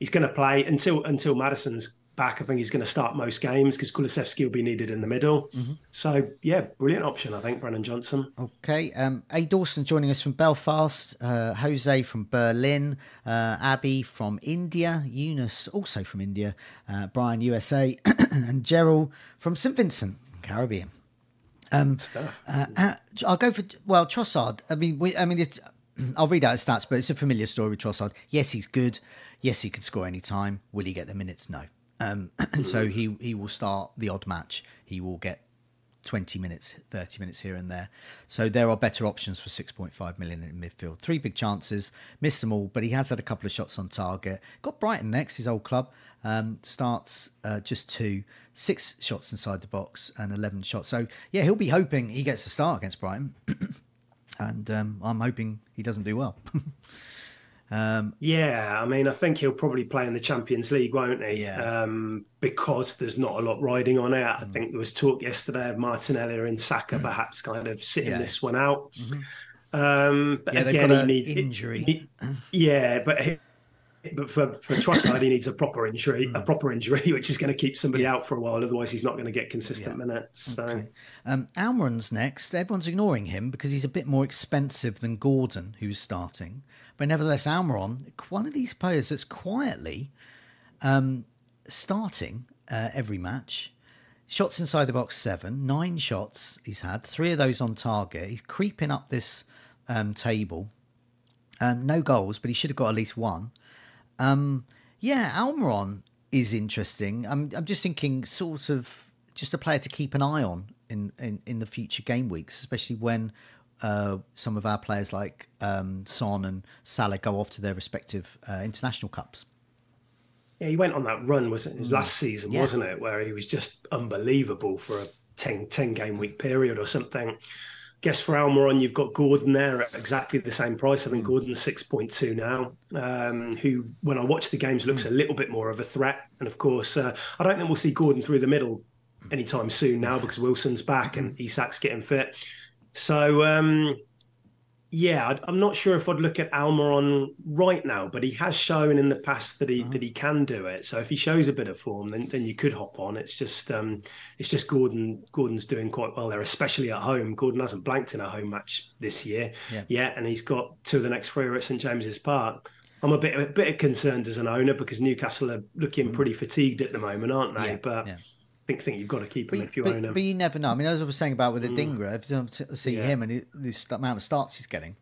he's going to play until until Maddison's back. I think he's going to start most games because Kulusevski will be needed in the middle. Mm-hmm. So yeah, brilliant option, I think, Brennan Johnson. Okay, um, A Dawson joining us from Belfast, uh, Jose from Berlin, uh, Abby from India, Eunice also from India, uh, Brian USA, [CLEARS THROAT] and Gerald from St Vincent, Caribbean. Um, uh, uh, I'll go for well Trossard. I mean, we, I mean, [CLEARS THROAT] I'll read out his stats, but it's a familiar story with Trossard. Yes, he's good. Yes, he can score any time. Will he get the minutes? No. Um, [CLEARS THROAT] so he he will start the odd match. He will get 20 minutes, 30 minutes here and there. So there are better options for 6.5 million in midfield. Three big chances, missed them all, but he has had a couple of shots on target. Got Brighton next, his old club. Um, starts uh, just two, six shots inside the box and 11 shots. So yeah, he'll be hoping he gets a start against Brighton. [CLEARS THROAT] and um, I'm hoping he doesn't do well. [LAUGHS] Um, yeah, I mean, I think he'll probably play in the Champions League, won't he? Yeah. Um, because there's not a lot riding on it. I mm. think there was talk yesterday of Martinelli and Saka mm. perhaps kind of sitting yeah. this one out. Mm-hmm. Um, but yeah, again, he needs injury. He, yeah, but he, but for for Trossard, he needs a proper injury, mm. a proper injury, [LAUGHS] which is going to keep somebody yeah. out for a while. Otherwise, he's not going to get consistent yeah. minutes. So. Okay. Um, Almiron's next. Everyone's ignoring him because he's a bit more expensive than Gordon, who's starting. But nevertheless, Almiron, one of these players that's quietly um, starting uh, every match. Shots inside the box seven, nine shots he's had, three of those on target. He's creeping up this um, table. Um, no goals, but he should have got at least one. Um, yeah, Almiron is interesting. I'm, I'm just thinking, sort of, just a player to keep an eye on in, in, in the future game weeks, especially when uh, some of our players like um, Son and Salah go off to their respective uh, international cups. Yeah, he went on that run, was it? Was last mm. season, yeah. wasn't it? Where he was just unbelievable for a 10, 10 game week period or something. Guess for Almiron, you've got Gordon there at exactly the same price. I think mm. Gordon's 6.2 now, um, who, when I watch the games, looks mm. a little bit more of a threat. And of course, uh, I don't think we'll see Gordon through the middle anytime soon now because Wilson's back and mm. Isak's getting fit. So um, yeah, I'm not sure if I'd look at Almiron right now, but he has shown in the past that he mm-hmm. that he can do it. So if he shows a bit of form, then then you could hop on. It's just um, it's just Gordon Gordon's doing quite well there, especially at home. Gordon hasn't blanked in a home match this year yeah. yet, and he's got two of the next three at St James's Park. I'm a bit a bit concerned as an owner because Newcastle are looking mm. pretty fatigued at the moment, aren't they? Yeah, but yeah think thing. you've got to keep him but, if you but, own him. But you never know. I mean, as I was saying about with the mm. If you don't see yeah. him and the amount of starts he's getting,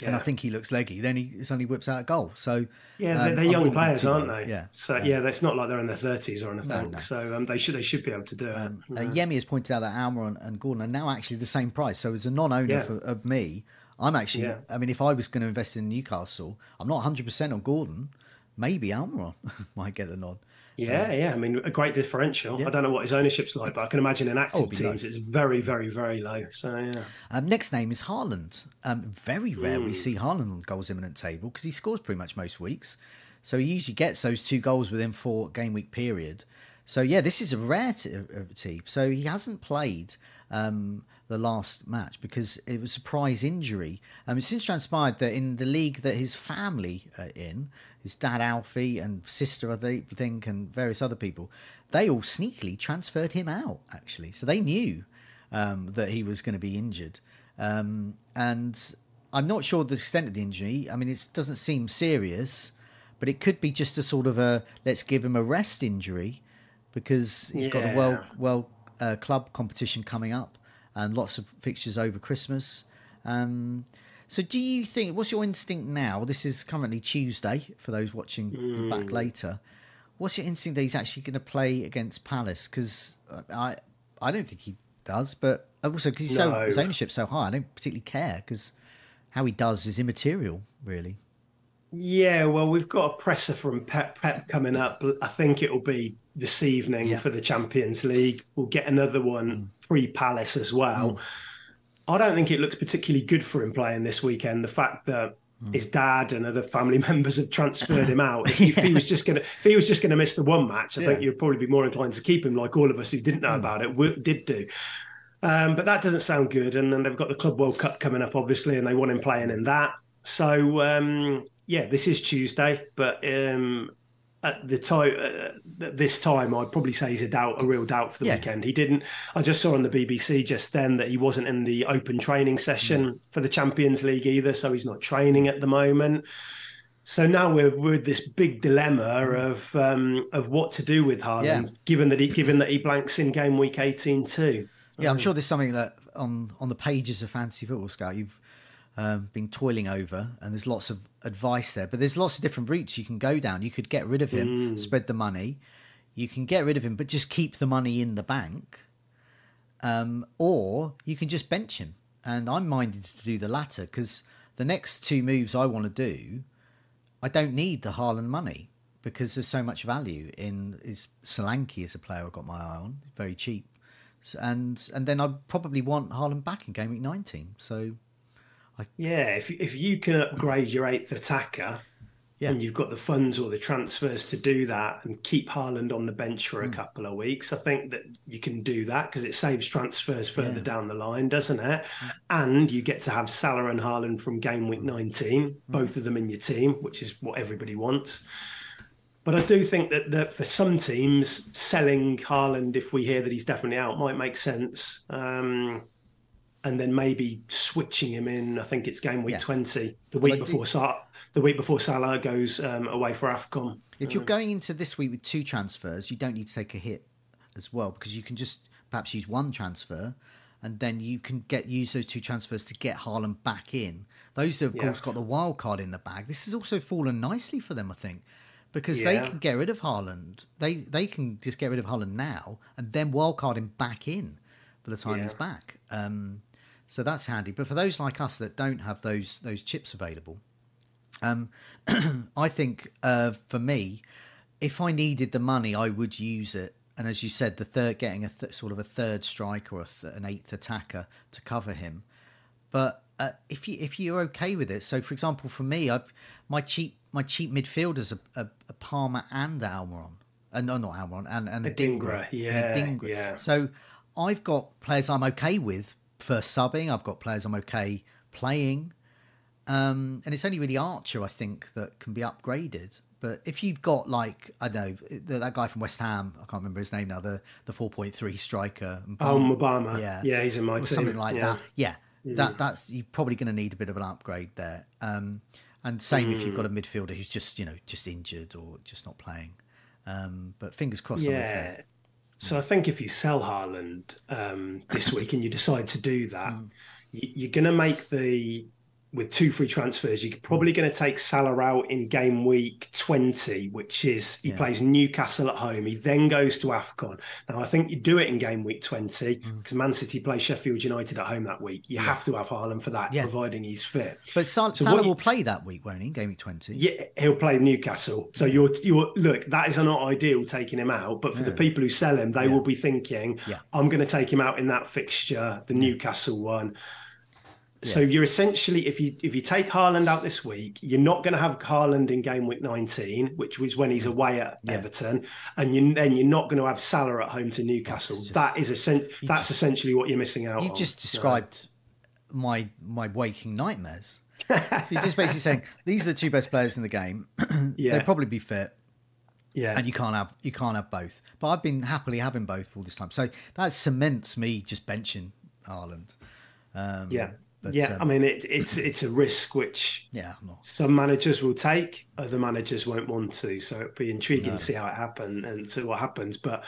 Yeah. And I think he looks leggy. Then he suddenly whips out a goal. So yeah, um, they're, young players, aren't they? Yeah. So yeah, yeah, it's not like they're in their thirties or anything. No, no. So um, they should they should be able to do it. Um, uh, Yemi has pointed out that Almiron and Gordon are now actually the same price. So as a non-owner for, of me, I'm actually. I mean, if I was going to invest in Newcastle, I'm not 100 percent on Gordon. Maybe Almiron [LAUGHS] might get the nod. Yeah, yeah. I mean, a great differential. Yeah. I don't know what his ownership's like, but I can imagine in active oh, teams low. it's very, very, very low. So yeah. Um, next name is Haaland. Um, very rare mm. we see Haaland on goals imminent table because he scores pretty much most weeks. So he usually gets those two goals within four game week period. So yeah, this is a rare team. So he hasn't played um, the last match because it was a surprise injury. Um, it's since transpired that in the league that his family are in, his dad Alfie and sister, I think, and various other people, they all sneakily transferred him out, actually. So they knew um, that he was going to be injured. Um, and I'm not sure the extent of the injury. I mean, it doesn't seem serious, but it could be just a sort of a let's give him a rest injury because he's yeah. got the World, world uh, Club competition coming up and lots of fixtures over Christmas. Um, so, do you think? What's your instinct now? This is currently Tuesday for those watching mm. back later. What's your instinct that he's actually going to play against Palace? Because I, I don't think he does, but also because no. so his ownership's so high, I don't particularly care because how he does is immaterial, really. Yeah, well, we've got a presser from Pep, Pep coming up. I think it'll be this evening yeah. for the Champions League. We'll get another one mm. pre Palace as well. Mm. I don't think it looks particularly good for him playing this weekend. The fact that mm. his dad and other family [LAUGHS] members have transferred him out. [LAUGHS] If, yeah. he was just gonna, if he was just gonna miss the one match, I yeah. think you'd probably be more inclined to keep him, like all of us who didn't know mm. about it did do. Um, but that doesn't sound good. And then they've got the Club World Cup coming up, obviously, and they want him playing in that. So um, yeah, this is Tuesday, but um, at the time uh, this time I'd probably say he's a doubt a real doubt for the yeah. weekend. He didn't I just saw on the BBC just then that he wasn't in the open training session mm. for the Champions League either so he's not training at the moment. So now we're with this big dilemma mm. of um, of what to do with Haaland yeah. given that he given that he blanks in game week 18 too. Yeah, I'm sure there's something that on on the pages of Fantasy Football Scout you've um, been toiling over, and there's lots of advice there. But there's lots of different routes you can go down. You could get rid of him, mm. spread the money. You can get rid of him, but just keep the money in the bank. Um, or you can just bench him. And I'm minded to do the latter because the next two moves I want to do, I don't need the Haaland money because there's so much value in is Solanke as a player I've got my eye on, very cheap. And and then I probably want Haaland back in game week 19. So I... Yeah, if if you can upgrade your eighth attacker, yeah. and you've got the funds or the transfers to do that, and keep Haaland on the bench for a mm. couple of weeks, I think that you can do that because it saves transfers further yeah. down the line, doesn't it? Mm. And you get to have Salah and Haaland from game week 19, mm. both of them in your team, which is what everybody wants. But I do think that, that for some teams, selling Haaland, if we hear that he's definitely out, might make sense. Um, and then maybe switching him in. I think it's game week yeah. twenty, the week well, before Salah, the week before Salah goes um, away for Afcon. If you're um, going into this week with two transfers, you don't need to take a hit as well because you can just perhaps use one transfer, and then you can get use those two transfers to get Haaland back in. Those who have yeah. course got the wild card in the bag. This has also fallen nicely for them, I think. Because yeah. they can get rid of Haaland, they they can just get rid of Haaland now and then wild card him back in for the time he's back. Um, so that's handy. But for those like us that don't have those those chips available, um, [CLEARS THROAT] I think uh, for me, if I needed the money, I would use it. And as you said, the third getting a th- sort of a third striker or th- an eighth attacker to cover him. But uh, if you if you're okay with it, so for example, for me, I've my cheap my cheap midfielders are, are, are Palmer and Almiron, uh, no, not Almiron, and and Adingra, yeah, and yeah. So I've got players I'm okay with for subbing. I've got players I'm okay playing. Um, and it's only really Archer, I think, that can be upgraded. But if you've got like I don't know that guy from West Ham, I can't remember his name now, the the four point three striker. Oh, Mubama. Yeah, yeah, he's in my team. Something like yeah. that. Yeah, mm. that that's you're probably going to need a bit of an upgrade there. Um, and same mm. if you've got a mm. midfielder who's just you know just injured or just not playing. Um, but fingers crossed. Yeah, okay. So I think if you sell Haaland um, this week and you decide to do that, mm. you're going to make the with two free transfers, you're probably going to take Salah out in game week 20, which is he yeah. plays Newcastle at home. He then goes to AFCON. Now, I think you do it in game week 20 because mm. Man City play Sheffield United at home that week. You yeah. have to have Haaland for that, yeah. providing he's fit. But Sal- so Salah will play that week, won't he, game week 20? Yeah, he'll play Newcastle. So you're, you're look, that is not ideal taking him out. But for the people who sell him, they will be thinking, I'm going to take him out in that fixture, the Newcastle one. So you're essentially, if you if you take Haaland out this week, you're not going to have Haaland in game week 19, which was when he's away at yeah. Everton, and you, then you're not going to have Salah at home to Newcastle. Just, that is essen- that's just, essentially what you're missing out. You've just described my my waking nightmares. so you're just basically saying these are the two best players in the game. [CLEARS THROAT] yeah. They'd probably be fit. Yeah. And you can't have you can't have both. But I've been happily having both all this time. So that cements me just benching Haaland. Um, yeah. But, yeah, um, I mean it, it's it's a risk which [CLEARS THROAT] yeah some managers will take, other managers won't want to. So it'll be intriguing no. to see how it happens and see what happens. But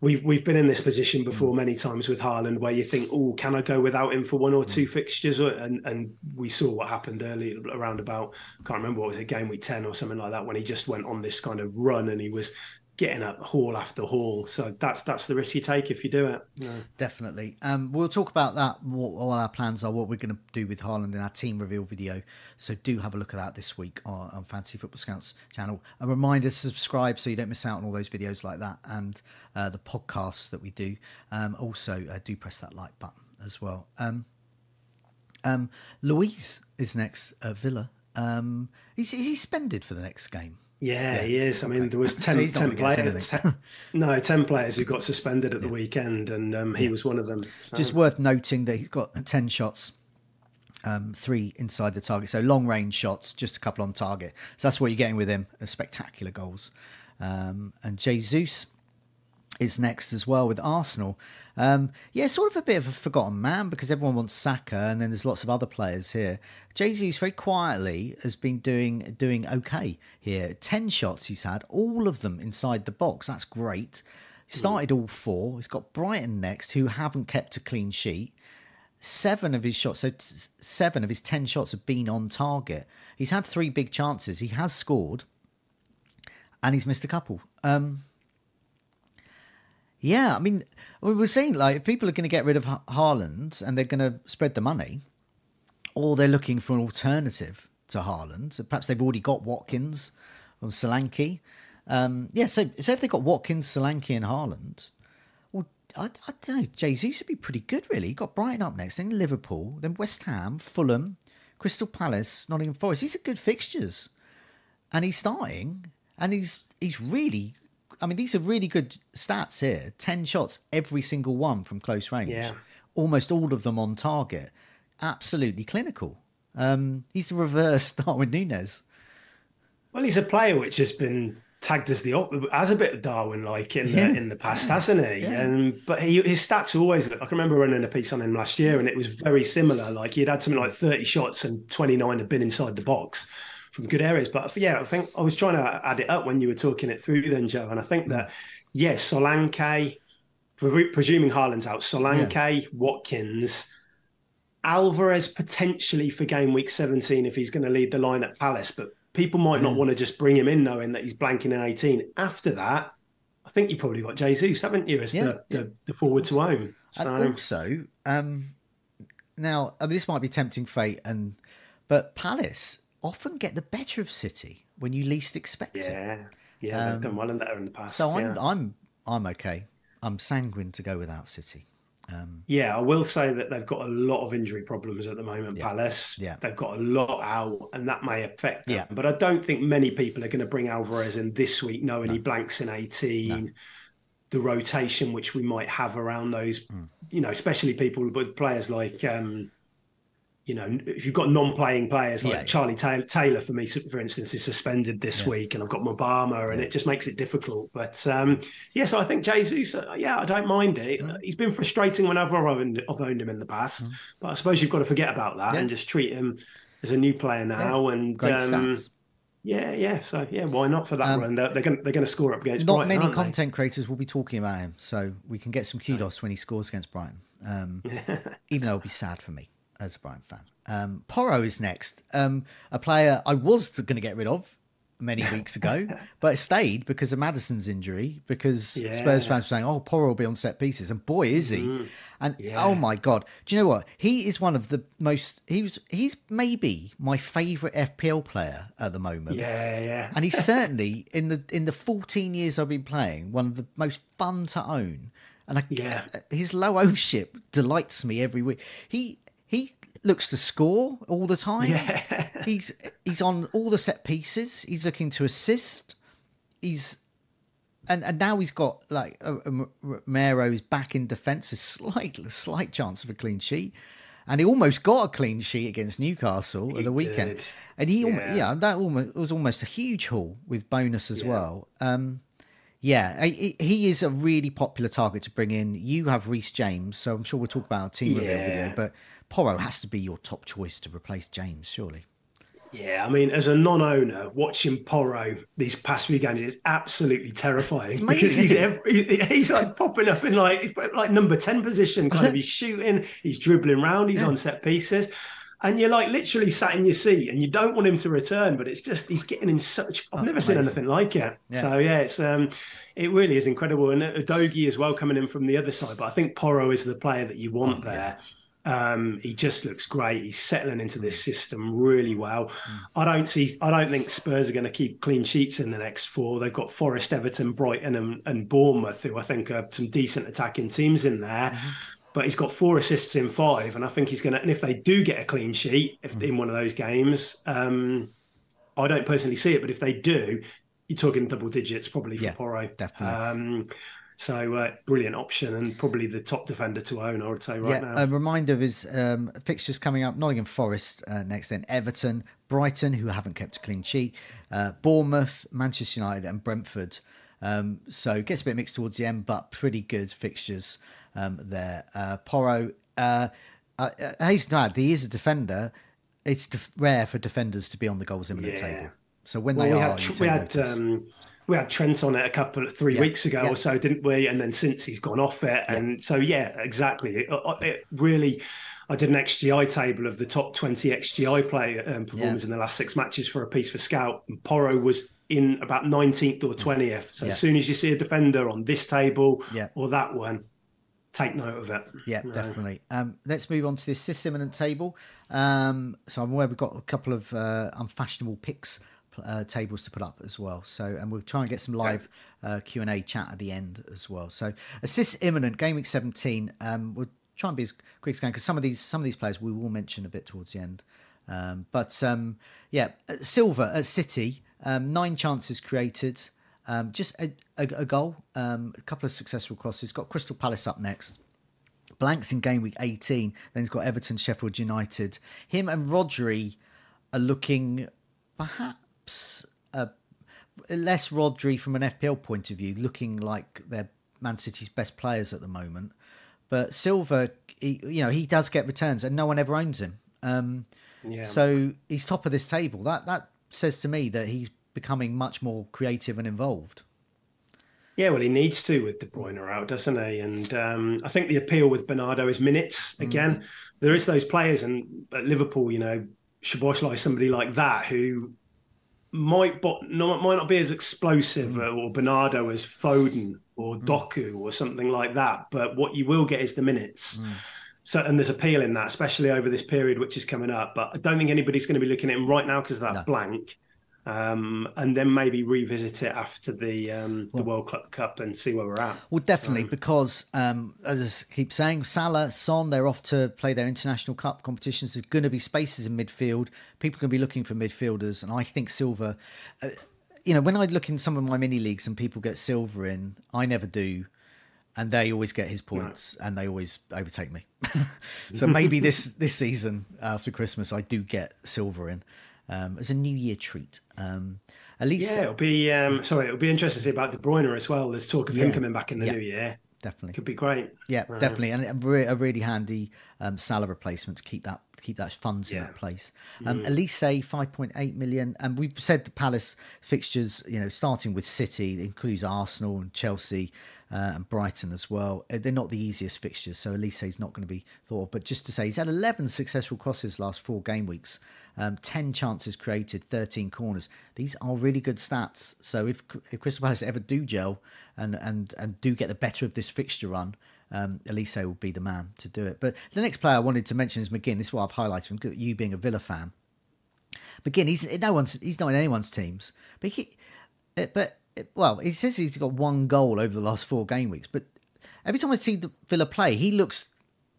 we've we've been in this position before mm. many times with Haaland, where you think, oh, can I go without him for one or two mm. fixtures? And and we saw what happened early around about can't remember what was it game week ten or something like that when he just went on this kind of run and he was getting up haul after haul. So that's that's the risk you take if you do it. Yeah. Definitely. Um, we'll talk about that. What, all our plans are, what we're going to do with Haaland in our team reveal video. So do have a look at that this week on, on Fantasy Football Scouts channel. A reminder subscribe so you don't miss out on all those videos like that and uh, the podcasts that we do. Um, also, uh, do press that like button as well. Um, um, Luiz is next at Villa. Um, is, is he suspended for the next game? Yeah, yeah, he is. I mean, there was 10, so 10 players. Ten, [LAUGHS] no, 10 players who got suspended at the weekend, and um, he yeah. was one of them. So. Just worth noting that he's got 10 shots, um, three inside the target. So long range shots, just a couple on target. So that's what you're getting with him spectacular goals. Um, and Jesus is next as well with Arsenal. Um, yeah, sort of a bit of a forgotten man because everyone wants Saka, and then there's lots of other players here. Jesus very quietly has been doing doing okay here. Ten shots he's had, all of them inside the box. That's great. He started all four. He's got Brighton next, who haven't kept a clean sheet. Seven of his shots, so seven of his ten shots have been on target. He's had three big chances. He has scored, and he's missed a couple. Um, yeah, I mean, we were saying like if people are going to get rid of ha- Haaland and they're going to spread the money, or they're looking for an alternative to Haaland. So perhaps they've already got Watkins or Solanke. Um, yeah, so so if they've got Watkins, Solanke, and Haaland, well, I, I don't know. Jesus would be pretty good, really. He got Brighton up next, then Liverpool, then West Ham, Fulham, Crystal Palace, Nottingham Forest. These are good fixtures, and he's starting, and he's he's really I mean, these are really good stats here. 10 shots, every single one from close range. Yeah. Almost all of them on target. Absolutely clinical. Um, he's the reverse [LAUGHS] Darwin Nunez. Well, he's a player which has been tagged as the as a bit of Darwin like in the yeah. in the past, hasn't he? Yeah. And but he, his stats always. I can remember running a piece on him last year, and it was very similar. Like he'd had something like thirty shots, and twenty nine had been inside the box from good areas. But yeah, I think I was trying to add it up when you were talking it through then, Joe. And I think that, yes, Solanke, presuming Haaland's out, Solanke, yeah. Watkins, Alvarez potentially for game week 17 if he's going to lead the line at Palace. But people might not want to just bring him in knowing that he's blanking in 18. After that, I think you probably got Jesus, haven't you, as yeah, the, yeah. the, the, forward to own. So. And also, um, now I mean, this might be tempting fate, and but Palace often get the better of City when you least expect yeah. it. Yeah, yeah, they've done um, well in that in the past. So I'm, I'm, I'm okay. I'm sanguine to go without City. Um, yeah, I will say that they've got a lot of injury problems at the moment. Yeah, Palace, yeah, they've got a lot out, and that may affect them. Yeah. but I don't think many people are going to bring Alvarez in this week, knowing no. he blanks in eighteen. No. The rotation which we might have around those, mm. you know, especially people with players like um, you know, if you've got non-playing players like yeah, Charlie yeah. Taylor, for me, for instance, is suspended this yeah. week, and I've got Mubama, and it just makes it difficult. But um, yeah, so I think Jesus, uh, yeah, I don't mind it. Mm. He's been frustrating whenever I've owned, I've owned him in the past, mm. but I suppose you've got to forget about that and just treat him as a new player now. And um, yeah, yeah. So yeah, why not for that um, run? They're, they're going they're going to score up against. Not Brighton, many content they? creators will be talking about him, so we can get some kudos when he scores against Brighton. Um, [LAUGHS] even though it'll be sad for me. As a Brighton fan. Um, Porro is next. Um, a player I was going to get rid of many [LAUGHS] weeks ago, but it stayed because of Maddison's injury. Because Yeah. Spurs fans were saying, "Oh, Porro will be on set pieces," and boy, is he! Mm-hmm. And oh my god, do you know what? He is one of the most. He was. He's maybe my favourite FPL player at the moment. Yeah, yeah. and he's [LAUGHS] certainly in the in the 14 years I've been playing one of the most fun to own. And I, Yeah. his low ownership delights me every week. He he looks to score all the time. Yeah. he's he's on all the set pieces. He's looking to assist. He's and and now he's got like uh, uh, Romero's back in defence, a slight [LAUGHS] slight chance of a clean sheet, and he almost got a clean sheet against Newcastle at the weekend. did. And he, Yeah. yeah, that almost was almost a huge haul with bonus as well. Um, yeah, he, he is a really popular target to bring in. You have Reece James, so I'm sure we'll talk about our team reveal Yeah. video. But Porro has to be your top choice to replace James, surely. Yeah, I mean, as a non-owner, watching Porro these past few games is absolutely terrifying amazing. [LAUGHS] because he's every, he's like popping up in like like number ten position, kind of. He's shooting, he's dribbling round, he's on set pieces, and you're like literally sat in your seat, and you don't want him to return, but it's just he's getting in such. I've never seen Oh, anything like it. So yeah, it's um, it really is incredible, and Udogie as well coming in from the other side. But I think Porro is the player that you Oh, want there. Um, he just looks great. He's settling into this system really well. I don't see. I don't think Spurs are going to keep clean sheets in the next four. They've got Forest, Everton, Brighton, and, and Bournemouth, who I think are some decent attacking teams in there. But he's got four assists in five, and I think he's going to. And if they do get a clean sheet, if in one of those games, um, I don't personally see it, but if they do, you're talking double digits probably for Yeah, Porro. definitely. Um, so uh, brilliant option and probably the top defender to own. I would say right yeah, now. a reminder of his um, fixtures coming up: Nottingham Forest uh, next, then Everton, Brighton, who haven't kept a clean sheet, uh, Bournemouth, Manchester United, and Brentford. Um, so gets a bit mixed towards the end, but pretty good fixtures um, there. Uh, Porro, uh, uh, I hasten to add, he is a defender. It's def- rare for defenders to be on the goals imminent Yeah. table. So when Well, they we are, had we had notice. um, we had Trent on it a couple of three Yeah, weeks ago yeah. or so, didn't we? And then since he's gone off it, and so yeah, exactly. It, uh, it really, I did an XGI table of the top twenty XGI play um, performers in the last six matches for a piece for Scout, and Porro was in about nineteenth or twentieth. So Yeah. as soon as you see a defender on this table Yeah. or that one, take note of it. Yeah, definitely. Um, let's move on to the assist imminent table. Um, so I'm aware we've got a couple of uh, unfashionable picks uh, tables to put up as well. So and we'll try and get some live uh, Q and A chat at the end as well. So assist imminent game week 17. Um, we'll try and be as quick as can because some of these some of these players we will mention a bit towards the end. Um, but um, yeah, Silva at City, um, nine chances created. Um, just a, a, a goal, um, a couple of successful crosses. Got Crystal Palace up next. Blanks in game week 18. Then he's got Everton, Sheffield United. Him and Rodri are looking perhaps uh, less Rodri from an FPL point of view, looking like they're Man City's best players at the moment. But Silva, he, you know, he does get returns and no one ever owns him. Um, Yeah. So he's top of this table. That that says to me that he's becoming much more creative and involved. Yeah, well, he needs to with De Bruyne out, doesn't he? And um, I think the appeal with Bernardo is minutes. Again, there is those players, and at Liverpool, you know, Szoboszlai, somebody like that who might but not might not be as explosive uh, or Bernardo as Foden or Doku or something like that. But what you will get is the minutes. So, and there's appeal in that, especially over this period which is coming up. But I don't think anybody's going to be looking at him right now because of that No. blank. Um, and then maybe revisit it after the um, the World Cup Cup and see where we're at. Well, definitely, because um, as I keep saying, Salah, Son, they're off to play their international cup competitions. There's going to be spaces in midfield. People are going to be looking for midfielders, and I think Silva. Uh, you know, when I look in some of my mini leagues and people get Silva in, I never do, and they always get his points, and they always overtake me. [LAUGHS] so maybe this this season after Christmas, I do get Silva in um, as a New Year treat. Um, at least, Yeah, it'll be um, sorry, it'll be interesting to see about De Bruyne as well. There's talk of him coming back in the Yeah. new year. definitely. Could be great. Yeah, definitely, and a, re- a really handy um, Salah replacement to keep that keep that funds in that place. Um, Olise five point eight million, and we've said the Palace fixtures. You know, starting with City, includes Arsenal and Chelsea, uh, and Brighton as well. Uh, they're not the easiest fixtures, so is not going to be thought of. But just to say, he's had 11 successful crosses last four game weeks, um, 10 chances created, 13 corners. These are really good stats. So if, if Crystal Palace ever do gel and, and, and do get the better of this fixture run, um, Olise will be the man to do it. But the next player I wanted to mention is McGinn. This is what I've highlighted. You being a Villa fan, McGinn. He's no one's. He's not in anyone's teams. But he, uh, but well, he says he's got one goal over the last four game weeks. But every time I see the Villa play, he looks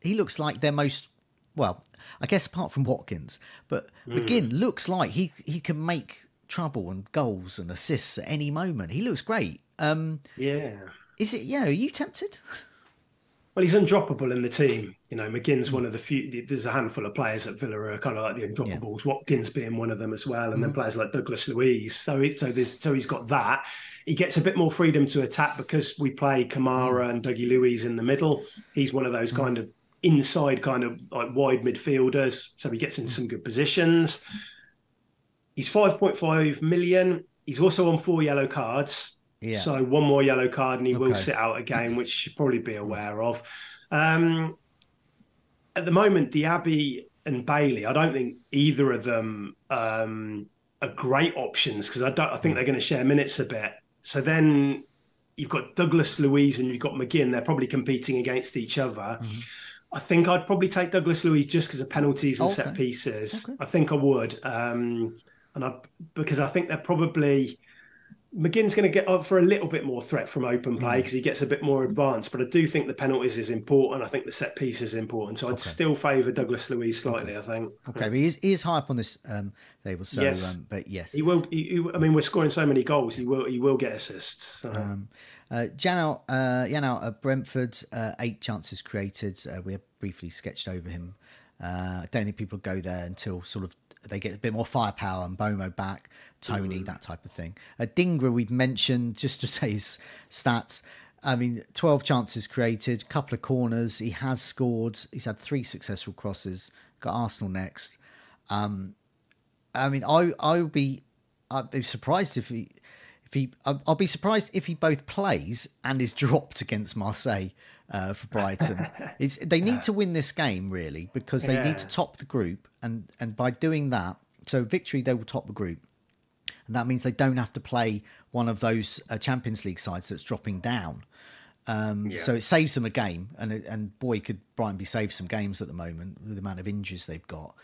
he looks like their most well. I guess apart from Watkins, but mm. McGinn looks like he he can make trouble and goals and assists at any moment. He looks great. Um, yeah. Is it? Yeah. Are you tempted? Well, he's undroppable in the team. You know, McGinn's one of the few. There's a handful of players at Villa are kind of like the undroppables. Yeah. Watkins being one of them as well, and mm. then players like Douglas Luiz. So it, so there's so he's got that. He gets a bit more freedom to attack because we play Kamara mm. and Dougie Luiz in the middle. He's one of those mm. kind of inside kind of like wide midfielders. So he gets into some good positions. He's 5.5 million. He's also on four yellow cards. Yeah. So one more yellow card and he okay. will sit out a game, which you should probably be aware of. Um, at the moment, Diaby and Bailey, I don't think either of them um, are great options because I don't. I think hmm. they're going to share minutes a bit. So then you've got Douglas Luiz and you've got McGinn. They're probably competing against each other. Mm-hmm. I think I'd probably take Douglas Luiz just because of penalties and okay. set pieces. Okay. I think I would, um, and I because I think they're probably McGinn's going to get up for a little bit more threat from open play because mm. he gets a bit more advanced. But I do think the penalties is important. I think the set piece is important. So I'd okay. still favour Douglas Luiz slightly. I think. Okay, but he is, he is high up on this um, table. So, yes. Um, but yes, he will. He, he, I mean, we're scoring so many goals. He will. He will get assists. So. Uh, Janelt, uh, at Brentford, uh, eight chances created. Uh, we have briefly sketched over him. Uh, I don't think people go there until sort of they get a bit more firepower and Mbeumo back. Toney, mm. that type of thing. Uh, Dingra, we've mentioned [LAUGHS] just to say his stats. I mean, 12 chances created, couple of corners. He has scored. He's had three successful crosses. Got Arsenal next. Um, I mean, I I would be I'd be surprised if he if he I'll be surprised if he both plays and is [LAUGHS] dropped against Marseille uh, for Brighton. [LAUGHS] it's they need to win this game really because they yeah. need to top the group and and by doing that, so victory they will top the group and that means they don't have to play one of those uh, Champions League sides that's dropping down. Um, yeah. So it saves them a game, and and boy, could Brighton be saved some games at the moment with the amount of injuries they've got,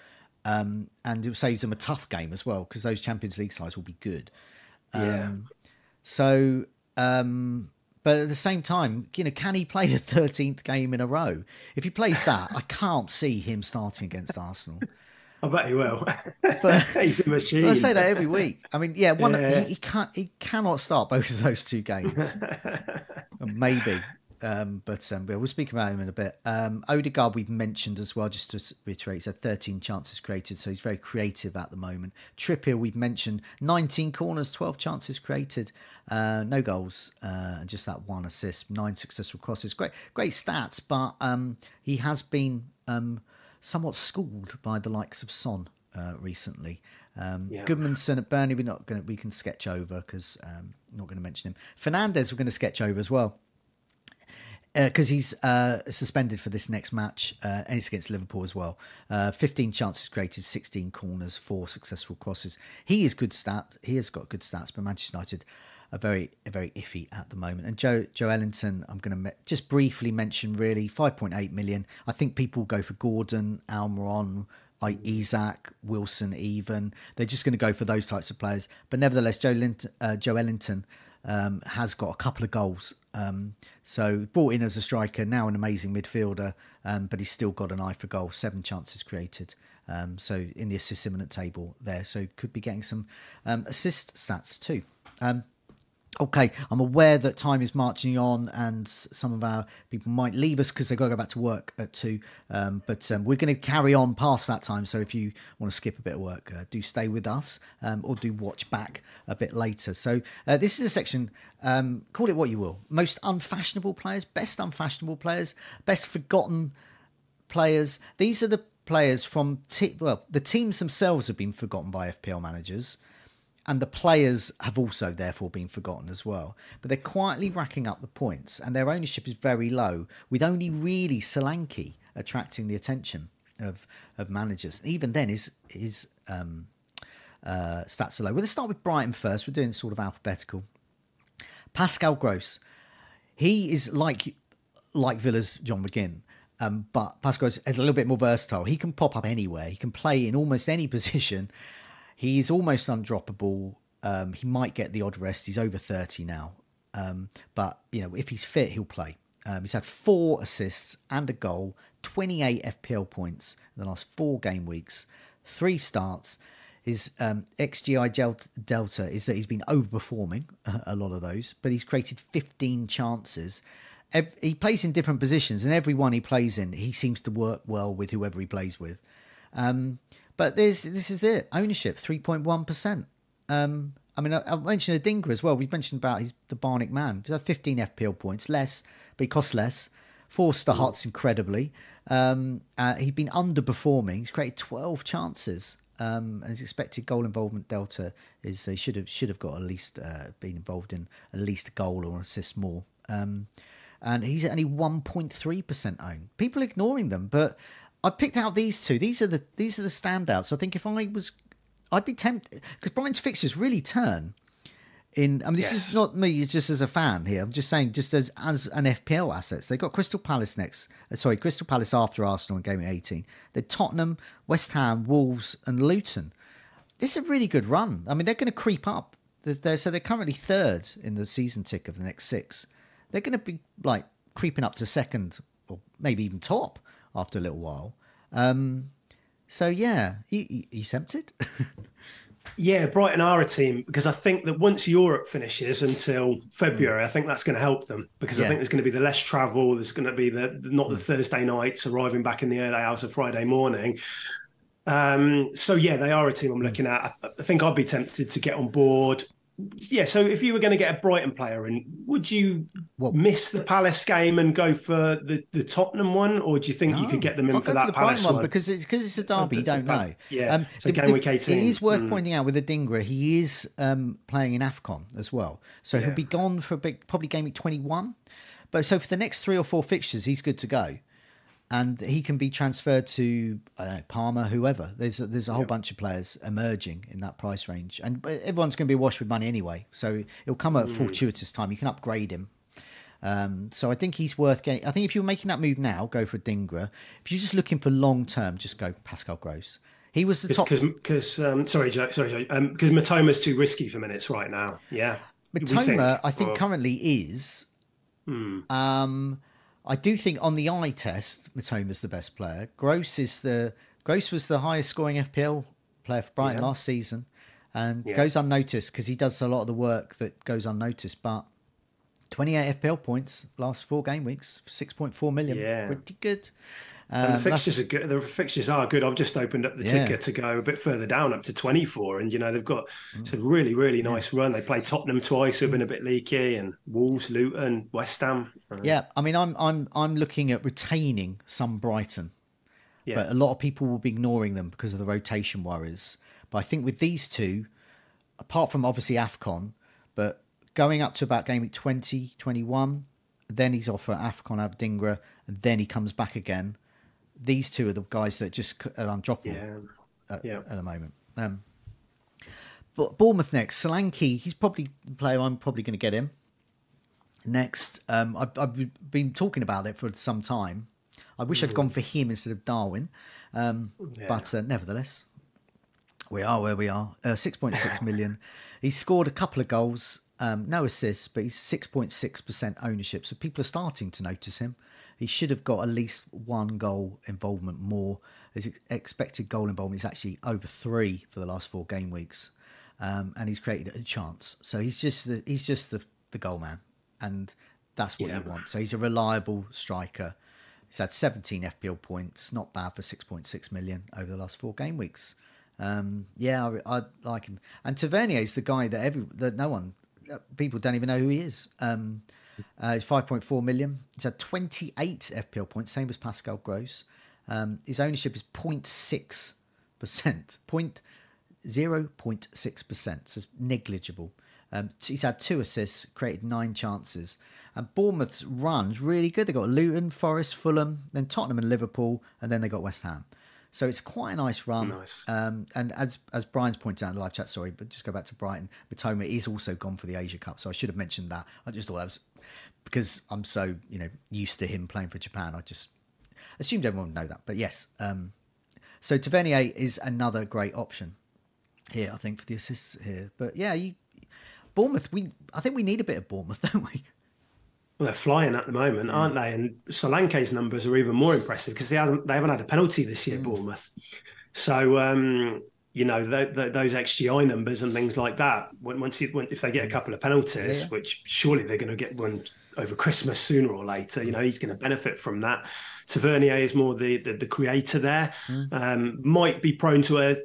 um, and it saves them a tough game as well because those Champions League sides will be good. Um, yeah. So, um, but at the same time, you know, can he play the [LAUGHS] thirteenth game in a row? If he plays that, I can't see him starting against Arsenal. I bet he will. But [LAUGHS] he's a machine. I say that every week. I mean, yeah, one yeah. He, he, can't he cannot start both of those two games. [LAUGHS] Maybe. Um, but um, we'll speak about him in a bit. Um, Odegaard we've mentioned as well, just to reiterate, he's had 13 chances created, so he's very creative at the moment. Trippier we've mentioned, 19 corners, 12 chances created, uh, no goals, uh, and just that one assist, nine successful crosses. Great, great stats, but um, he has been um, somewhat schooled by the likes of Son uh, recently. Um, yeah. Gudmundsson at Burnley, we're not going we can sketch over because um, not going to mention him. Fernandes, we're going to sketch over as well because uh, he's uh, suspended for this next match, uh, and it's against Liverpool as well. Uh, 15 chances created, 16 corners, four successful crosses. He is good stats. He has got good stats, but Manchester United are very very iffy at the moment. And Joe Joelinton, I'm going to me- just briefly mention really 5.8 million. I think people go for Gordon, Almiron, like Isak, Wilson, even. They're just going to go for those types of players. But nevertheless, Joe, Lint- uh, Joelinton um, has got a couple of goals. Um, so brought in as a striker, now an amazing midfielder, um, but he's still got an eye for goal. Seven chances created. Um, so in the assist imminent table there, so could be getting some um, assist stats too. Okay, I'm aware that time is marching on, and some of our people might leave us because they've got to go back to work at two. Um, but um, we're going to carry on past that time. So if you want to skip a bit of work, uh, do stay with us um, or do watch back a bit later. So uh, this is a section. Um, call it what you will. Most unfashionable players, best unfashionable players, best forgotten players. These are the players from well, the teams themselves have been forgotten by FPL managers and the players have also therefore been forgotten as well. But they're quietly racking up the points, and their ownership is very low, with only really Solanke attracting the attention of of managers. Even then, his his um, uh, stats are low. We'll start with Brighton first. We're doing sort of alphabetical. Pascal Gross, he is like like Villa's John McGinn. Um, but Pascal is a little bit more versatile. He can pop up anywhere. He can play in almost any [LAUGHS] position. He's almost undroppable. Um, he might get the odd rest. He's over 30 now. Um, but, you know, if he's fit, he'll play. Um, he's had four assists and a goal, 28 FPL points in the last four game weeks, three starts. His um, XGI delta is that he's been overperforming [LAUGHS] a lot of those, but he's created 15 chances. He plays in different positions, and every one he plays in, he seems to work well with whoever he plays with. Um, but there's this is it ownership three point one percent. Um, I mean, I, I mentioned Adingra as well. We've mentioned about his the Barnick man. He's had 15 FPL points, less, but he costs less. Four star Huts incredibly. Um, uh, he's been underperforming. He's created 12 chances. Um, and his expected goal involvement delta is he should have should have got at least uh, been involved in at least a goal or assist more. Um, and he's only 1.3% owned. People ignoring them, but I picked out these two. These are the these are the standouts. I think if I was, I'd be tempted because Brighton's fixtures really turn. In I mean, this yes. is not me just as a fan here. I'm just saying, just as as an FPL assets, they've got Crystal Palace next. Uh, sorry, Crystal Palace after Arsenal in game 18. They're Tottenham, West Ham, Wolves, and Luton. It's a really good run. I mean, they're going to creep up. They're, they're, so they're currently third in the season tick of the next six. They're going to be like creeping up to second or maybe even top after a little while. Um, so yeah, you, you, tempted? [LAUGHS] yeah, Brighton are a team because I think that once Europe finishes until February, I think that's going to help them because yeah. I think there's going to be the less travel. There's going to be the not the mm. Thursday nights arriving back in the early hours of Friday morning. Um, so yeah, they are a team I'm mm. looking at. I, I think I'd be tempted to get on board yeah, so if you were going to get a Brighton player in, would you well, miss the Palace game and go for the, the Tottenham one, or do you think no, you could get them in I'll for that for Palace one? Because it's because it's a derby, you don't know. Yeah, um, so the, game week eighteen. It is worth mm. pointing out with Adingra, he is um, playing in Afcon as well, so yeah. he'll be gone for a big, probably game week twenty one. But so for the next three or four fixtures, he's good to go and he can be transferred to I don't know, Palmer, whoever. There's a, there's a whole yep. bunch of players emerging in that price range, and everyone's going to be washed with money anyway. So it'll come at mm. fortuitous time. You can upgrade him. Um, so I think he's worth getting. I think if you're making that move now, go for Dingra. If you're just looking for long term, just go Pascal Gross. He was the Cause, top because um, sorry, Joe, sorry, because um, Mitoma's too risky for minutes right now. Yeah, Mitoma, think, I think or... currently is. Hmm. Um, I do think on the eye test, Mitoma's the best player. Gross is the Gross was the highest scoring FPL player for Brighton yeah. last season, and yeah. goes unnoticed because he does a lot of the work that goes unnoticed. But 28 FPL points last four game weeks, 6.4 million, yeah, pretty good. Um, and the fixtures are good. The fixtures are good. I've just opened up the yeah. ticker to go a bit further down, up to 24, and you know they've got mm. it's a really, really nice yeah. run. They play Tottenham twice, who've been a bit leaky, and Wolves, Luton, West Ham. Uh, yeah, I mean, I'm I'm I'm looking at retaining some Brighton, yeah. but a lot of people will be ignoring them because of the rotation worries. But I think with these two, apart from obviously Afcon, but going up to about game week 20, 21, then he's off for Afcon Adingra, and then he comes back again these two are the guys that just are undroppable yeah. At, yeah. at the moment. Um, but Bournemouth next, Solanke, he's probably the player I'm probably going to get him. Next, um, I've, I've, been talking about it for some time. I wish mm. I'd gone for him instead of Darwin, um, yeah. but uh, nevertheless, we are where we are. Uh, 6.6 [LAUGHS] million. He's scored a couple of goals, um, no assists, but he's 6.6% ownership. So people are starting to notice him. He should have got at least one goal involvement more. His expected goal involvement is actually over three for the last four game weeks, um, and he's created a chance. So he's just the, he's just the the goal man, and that's what yeah. you want. So he's a reliable striker. He's had 17 FPL points, not bad for 6.6 million over the last four game weeks. Um, yeah, I, I, like him. And Tavernier is the guy that every that no one, uh, people don't even know who he is. Um, uh, he's 5.4 million. He's had 28 FPL points, same as Pascal Gross. Um, his ownership is 0.6%. 0.6%, [LAUGHS] so it's negligible. Um, he's had two assists, created nine chances. And Bournemouth's run's really good. They got Luton, Forest, Fulham, then Tottenham and Liverpool, and then they got West Ham. So it's quite a nice run. Nice. Um, and as as Brian's pointed out in the live chat, sorry, but just go back to Brighton. Mitoma is also gone for the Asia Cup, so I should have mentioned that. I just thought that was because I'm so you know used to him playing for Japan. I just assumed everyone would know that. But yes, um, so Tavernier is another great option here. I think for the assists here. But yeah, you Bournemouth. We I think we need a bit of Bournemouth, [LAUGHS] don't we? Well, they're flying at the moment, aren't they? And Solanke's numbers are even more impressive because they haven't they haven't had a penalty this year, mm. Bournemouth. So um, you know those XGI numbers and things like that. When, once you, when, if they get a couple of penalties, yeah. which surely they're going to get one over Christmas sooner or later, you know he's going to benefit from that. Tavernier is more the the, the creator there. Mm. Um, might be prone to a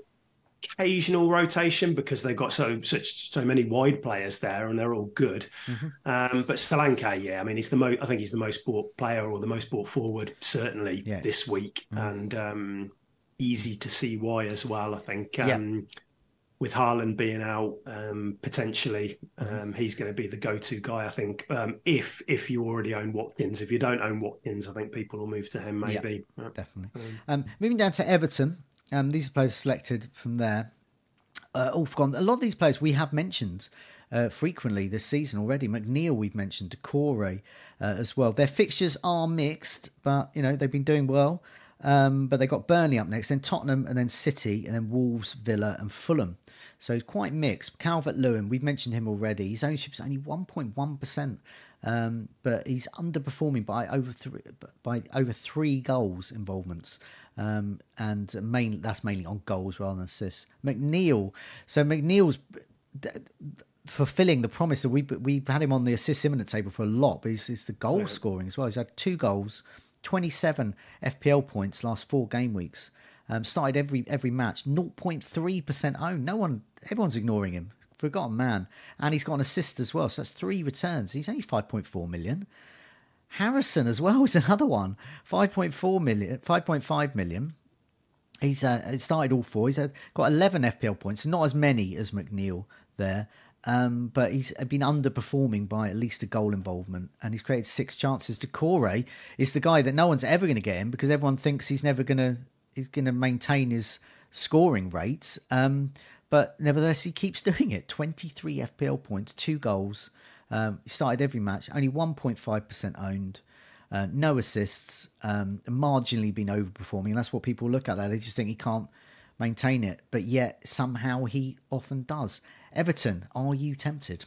occasional rotation because they've got so such so many wide players there and they're all good. Mm-hmm. Um, but Solanke, yeah, I mean he's the most. I think he's the most bought player or the most bought forward certainly yeah. this week, mm-hmm. and um, easy to see why as well. I think. Um, yeah. With Haaland being out, um, potentially mm-hmm. um, he's going to be the go-to guy. I think um, if if you already own Watkins, if you don't own Watkins, I think people will move to him. Maybe yeah, definitely. moving down to Everton, um, these players selected from there. Uh, all gone. A lot of these players we have mentioned uh, frequently this season already. McNeil we've mentioned, Doucouré uh, as well. Their fixtures are mixed, but you know they've been doing well. Um, but they got Burnley up next, then Tottenham, and then City, and then Wolves, Villa, and Fulham. So it's quite mixed. Calvert Lewin, we've mentioned him already. His ownership's only 1.1%, um, but he's underperforming by over three by over three goals involvements. Um, and main, that's mainly on goals rather than assists. McNeil, so McNeil's fulfilling the promise that we we've had him on the assist imminent table for a lot, but it's the goal scoring as well. He's had two goals, 27 FPL points last four game weeks. Um, started every every match, 0.3% owned. No one, everyone's ignoring him. Forgotten man, and he's got an assist as well. So that's three returns. He's only 5.4 million. Harrison as well [LAUGHS] is another one. 5.4 million, 5.5 million. He's uh, started all four. He's got 11 FPL points, not as many as McNeil there. Um, but he's been underperforming by at least a goal involvement, and he's created six chances. Doucouré is the guy that no one's ever going to get him because everyone thinks he's never going to he's going to maintain his scoring rates. Um, but nevertheless, he keeps [LAUGHS] doing it. Twenty three FPL points, two goals, um, he started every match, only 1.5% owned, uh, no assists, um, marginally been overperforming. That's what people look at there. They just think he can't maintain it, but yet somehow he often does. Everton, are you tempted?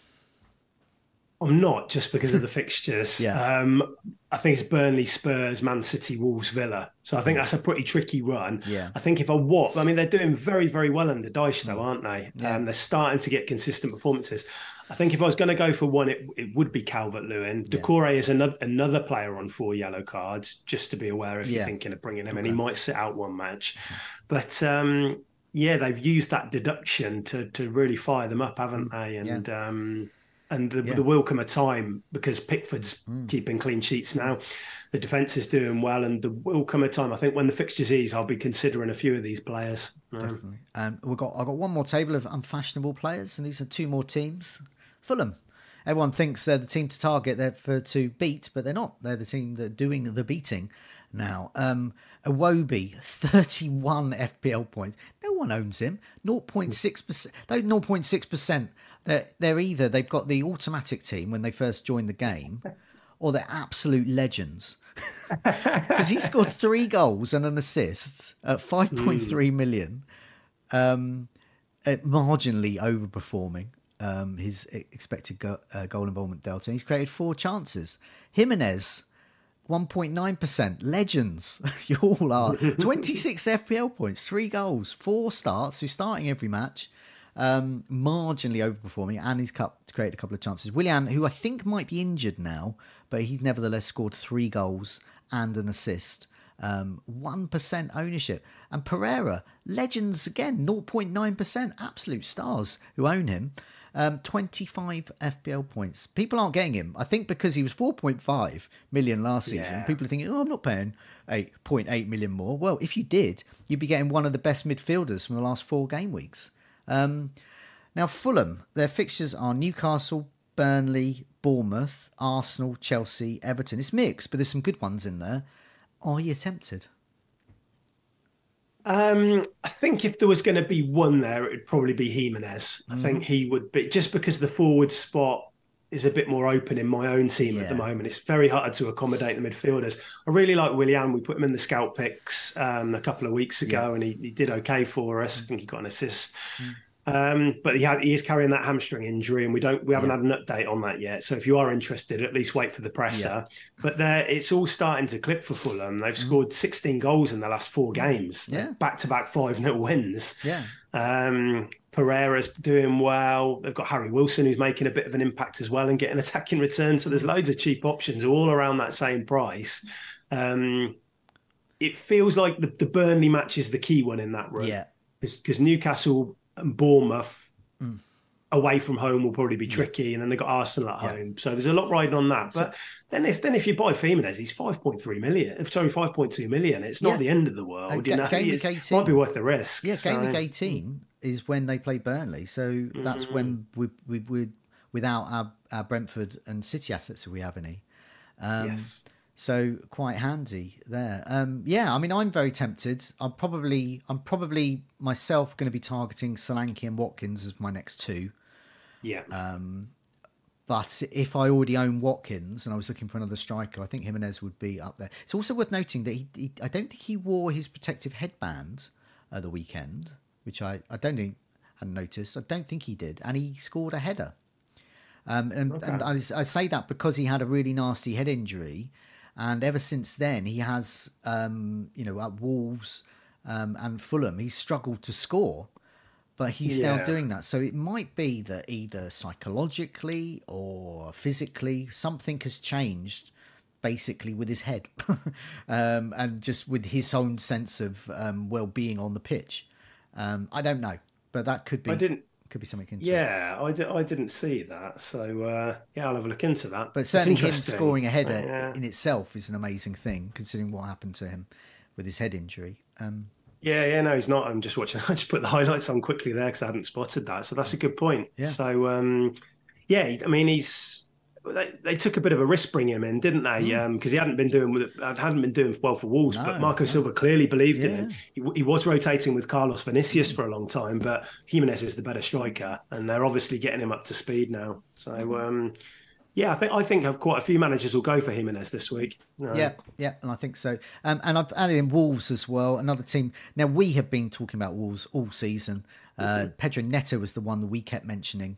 I'm not just because of the fixtures. [LAUGHS] yeah. Um, I think it's Burnley, Spurs, Man City, Wolves, Villa. So I think that's a pretty tricky run. Yeah. I think if I what, I mean, they're doing very, very well under Dyche, though, aren't they? Yeah. Um, they're starting to get consistent performances. I think if I was going to go for one, it, it would be Calvert Lewin. Yeah. Doucouré is another another player on four yellow cards, just to be aware if yeah. you're thinking of bringing him, okay. and he might sit out one match. But um, yeah, they've used that deduction to to really fire them up, haven't they? And um, and the, yeah. there will come a time because Pickford's mm. keeping clean sheets now. The defense is doing well, and there will come a time. I think when the fixtures ease, I'll be considering a few of these players. Definitely. Um, we've got I've got one more table of unfashionable players, and these are two more teams. Fulham. Everyone thinks they're the team to target, they're for, to beat, but they're not. They're the team that are doing the beating now. Um, Iwobi, [LAUGHS] 31 FPL points. No one owns him. 0.6%. Though 0.6%, they're, they're either, they've got the automatic team when they first join the game, [LAUGHS] or they're absolute legends. [LAUGHS] Because he scored three goals and an assist at 5.3 mm. million, um, at marginally overperforming um, his expected go, uh, goal involvement delta. He's created four chances. Jimenez, 1.9%. Legends, [LAUGHS] you all are. 26 FPL points, three goals, four starts. He's starting every match. Um, marginally overperforming, and he's cut, created a couple of chances. Willian, who I think might be injured now, but he's nevertheless scored three goals and an assist. Um, 1% ownership. And Pereira, legends again, 0.9%, absolute stars who own him. Um, 25 FPL points. People aren't getting him. I think because he was 4.5 million last season, yeah. people are thinking, oh, I'm not paying 8.8 million more. Well, if you did, you'd be getting one of the best midfielders from the last four game weeks. Um, now, Fulham, their fixtures are Newcastle, Burnley, Bournemouth, Arsenal, Chelsea, Everton. It's mixed, but there's some good ones in there. Are you tempted? Um, I think if there was going to be one there, it would probably be Jimenez. I think he would be just because the forward spot is a bit more open in my own team Yeah. at the moment. It's very hard to accommodate the midfielders. I really like Willian. We put him in the scout picks um, a couple of weeks ago, and he, he did okay for us. I think he got an assist. Um, but he had he is carrying that hamstring injury, and we don't we haven't had an update on that yet. So if you are interested, at least wait for the presser. But there, it's all starting to click for Fulham. They've scored 16 goals in the last four games. Back to back five 0 wins. Yeah. Um, Pereira's doing well. They've got Harry Wilson who's making a bit of an impact as well and getting attacking returns. So there's loads of cheap options all around that same price. Um, it feels like the, the Burnley match is the key one in that run. Yeah. Because Newcastle and Bournemouth Mm. away from home will probably be tricky, and then they've got Arsenal at Yeah. home. So there's a lot riding on that. But then if then if you buy Jimenez, he's 5.3 million. Sorry, 5.2 million. It's not Yeah. the end of the world. Uh, you know, game It's- 18. might be worth the risk. Yeah, game So- 18 is when they play Burnley. So that's when we, we, we, without our, our Brentford and City assets, if we have any. Um, yes. So quite handy there. Um, yeah, I mean, I'm very tempted. I'm probably, I'm probably myself going to be targeting Solanke and Watkins as my next two. Yeah. But if I already own Watkins and I was looking for another striker, I think Jimenez would be up there. It's also worth noting that he, he I don't think he wore his protective headband at the weekend, which I, I don't think hadn't noticed. I don't think he did, and he scored a header. Um, and and I, I say that because he had a really nasty head injury, and ever since then he has, um, you know, at Wolves um, and Fulham, he's struggled to score but he's now doing that. So it might be that either psychologically or physically something has changed basically with his head [LAUGHS] um, and just with his own sense of um, well-being on the pitch. Um, I don't know, but that could be I didn't. could be something into it. Yeah, I, di- I didn't see that. So uh, yeah, I'll have a look into that. But certainly him scoring a header Yeah. in itself is an amazing thing, considering what happened to him with his head injury. Um, Yeah, yeah, no, he's not. I'm just watching. [LAUGHS] I just put the highlights on quickly there because I hadn't spotted that. So that's a good point. Yeah. So um, yeah, I mean, he's they, they took a bit of a risk bringing him in, didn't they? Because he hadn't been doing hadn't been doing well for Wolves. No, but Marco no. Silva clearly believed in him. He, he was rotating with Carlos Vinicius for a long time, but Jimenez is the better striker, and they're obviously getting him up to speed now. So. Um, yeah, I think I think quite a few managers will go for Jimenez this week. Uh, Yeah, yeah, and I think so. Um, and I've added in Wolves as well, another team. Now we have been talking about Wolves all season. Uh, Pedro Neto was the one that we kept mentioning.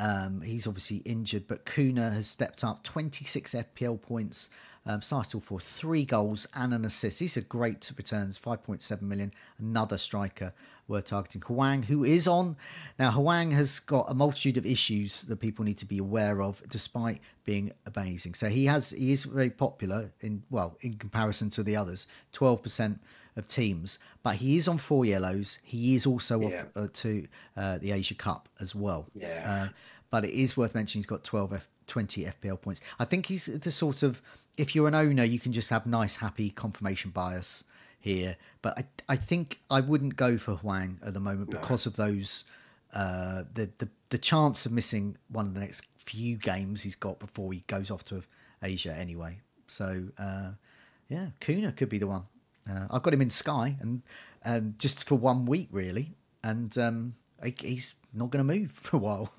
Um, he's obviously injured, but Cunha has stepped up 26 FPL points. Um, started for three goals and an assist. These are great returns. 5.7 million. Another striker worth targeting. Hwang, who is on now. Hwang has got a multitude of issues that people need to be aware of, despite being amazing. So he has he is very popular in well in comparison to the others. 12 percent of teams, but he is on four yellows. He is also Yeah. off uh, to uh, the Asia Cup as well. Yeah. Uh, but it is worth mentioning he's got 12 F, 20 FPL points. I think he's the sort of if you're an owner, you can just have nice, happy confirmation bias here. But I, I think I wouldn't go for Hwang at the moment because of those uh, the, the the chance of missing one of the next few games he's got before he goes off to Asia anyway. So uh, yeah, Cunha could be the one. Uh, I've got him in Sky and and just for one week really, and um, he's not going to move [LAUGHS] for a while.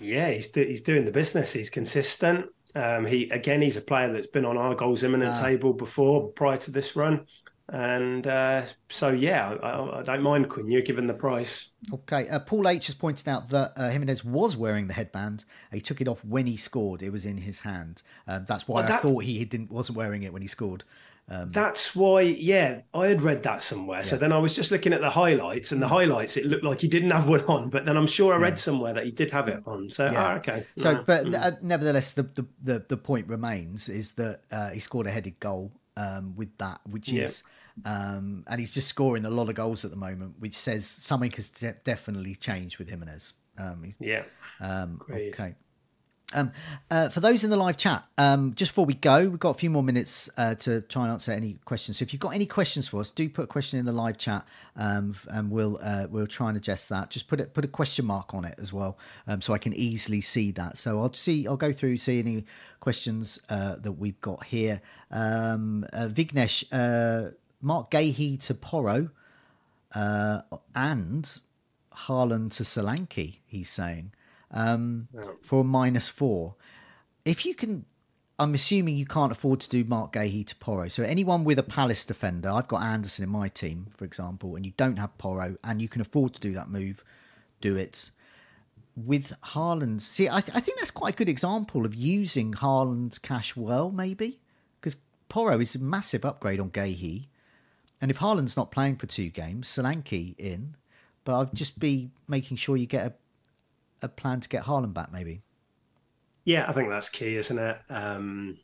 Yeah, he's do, he's doing the business. He's consistent. Um, he again, he's a player that's been on our goals imminent Ah. table before prior to this run, and uh, so yeah, I, I don't mind Cunha given the price. Okay, uh, Paul H has pointed out that uh, Jimenez was wearing the headband. He took it off when he scored. It was in his hand. Um, that's why Well, I thought he didn't wasn't wearing it when he scored. Um, That's why, yeah, I had read that somewhere. So then I was just looking at the highlights, and the highlights it looked like he didn't have one on, but then I'm sure I read somewhere that he did have it on. So Yeah. ah, okay, So, No. but uh, nevertheless, the, the, the, the point remains is that uh, he scored a headed goal um, with that, which Yeah. is, um, and he's just scoring a lot of goals at the moment, which says something has de- definitely changed with Jimenez. Um, yeah, um, okay. Um, uh, for those in the live chat, um, just before we go, we've got a few more minutes uh, to try and answer any questions. So if you've got any questions for us, do put a question in the live chat, um, and we'll uh, we'll try and address that. Just put it put a question mark on it as well, um, so I can easily see that. So I'll see I'll go through see any questions uh, that we've got here. Um, uh, Vignesh, uh, Marc Guéhi to Porro, and Haaland to Solanke. He's saying um, for a minus four. If you can, I'm assuming you can't afford to do Marc Guéhi to Porro. So anyone with a Palace defender, I've got Anderson in my team, for example, and you don't have Porro, and you can afford to do that move, do it. With Haaland, see, I, th- I think that's quite a good example of using Haaland's cash well, maybe, because Porro is a massive upgrade on Guéhi. And if Haaland's not playing for two games, Solanke in, but I'd just be making sure you get a a plan to get Haaland back, maybe. Yeah, I think that's key, isn't it? Um,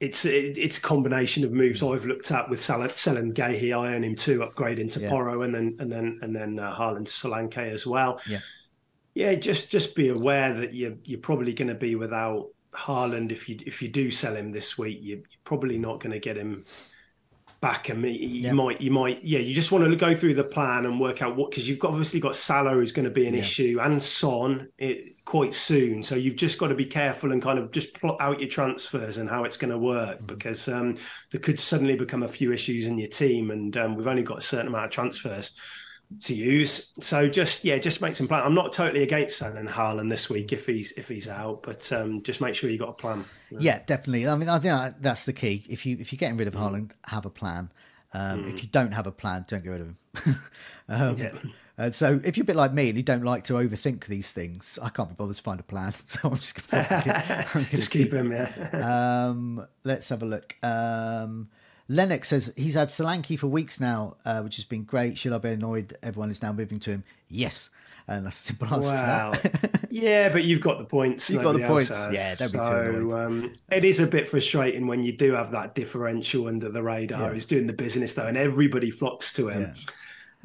it's it, it's a combination of moves I've looked at with Sal- selling Guéhi. I own him too, upgrade into yeah. Porro, and then and then and then uh, Haaland Solanke as well. Yeah, yeah. Just just be aware that you're you're probably going to be without Haaland if you if you do sell him this week. You're probably not going to get him back and you yeah. might you might yeah you just want to go through the plan and work out what because you've got obviously got Salah who's going to be an yeah. issue and Son it, quite soon so you've just got to be careful and kind of just plot out your transfers and how it's going to work mm-hmm. because um, there could suddenly become a few issues in your team and um, we've only got a certain amount of transfers to use. So just yeah, just make some plan. I'm not totally against selling Haaland this week if he's if he's out, but um, just make sure you got a plan. Yeah, definitely. I mean, I think that's the key. If you if you're getting rid of Haaland, have a plan. Um, mm. If you don't have a plan, don't get rid of him. [LAUGHS] um, yeah. And so, if you're a bit like me and you don't like to overthink these things, I can't be bothered to find a plan. [LAUGHS] So I'm just going [LAUGHS] to just keep, keep him. Yeah. um, let's have a look. Um, Lennox says he's had Solanke for weeks now, uh, which has been great. Should I be annoyed? Everyone is now moving to him. Yes. And that's a simple answer wow. to that. [LAUGHS] yeah, but you've got the points. You've got the points. Has. Yeah, don't be so, too annoyed. Um, it is a bit frustrating when you do have that differential under the radar. Yeah. He's doing the business though, and everybody flocks to him. Yeah.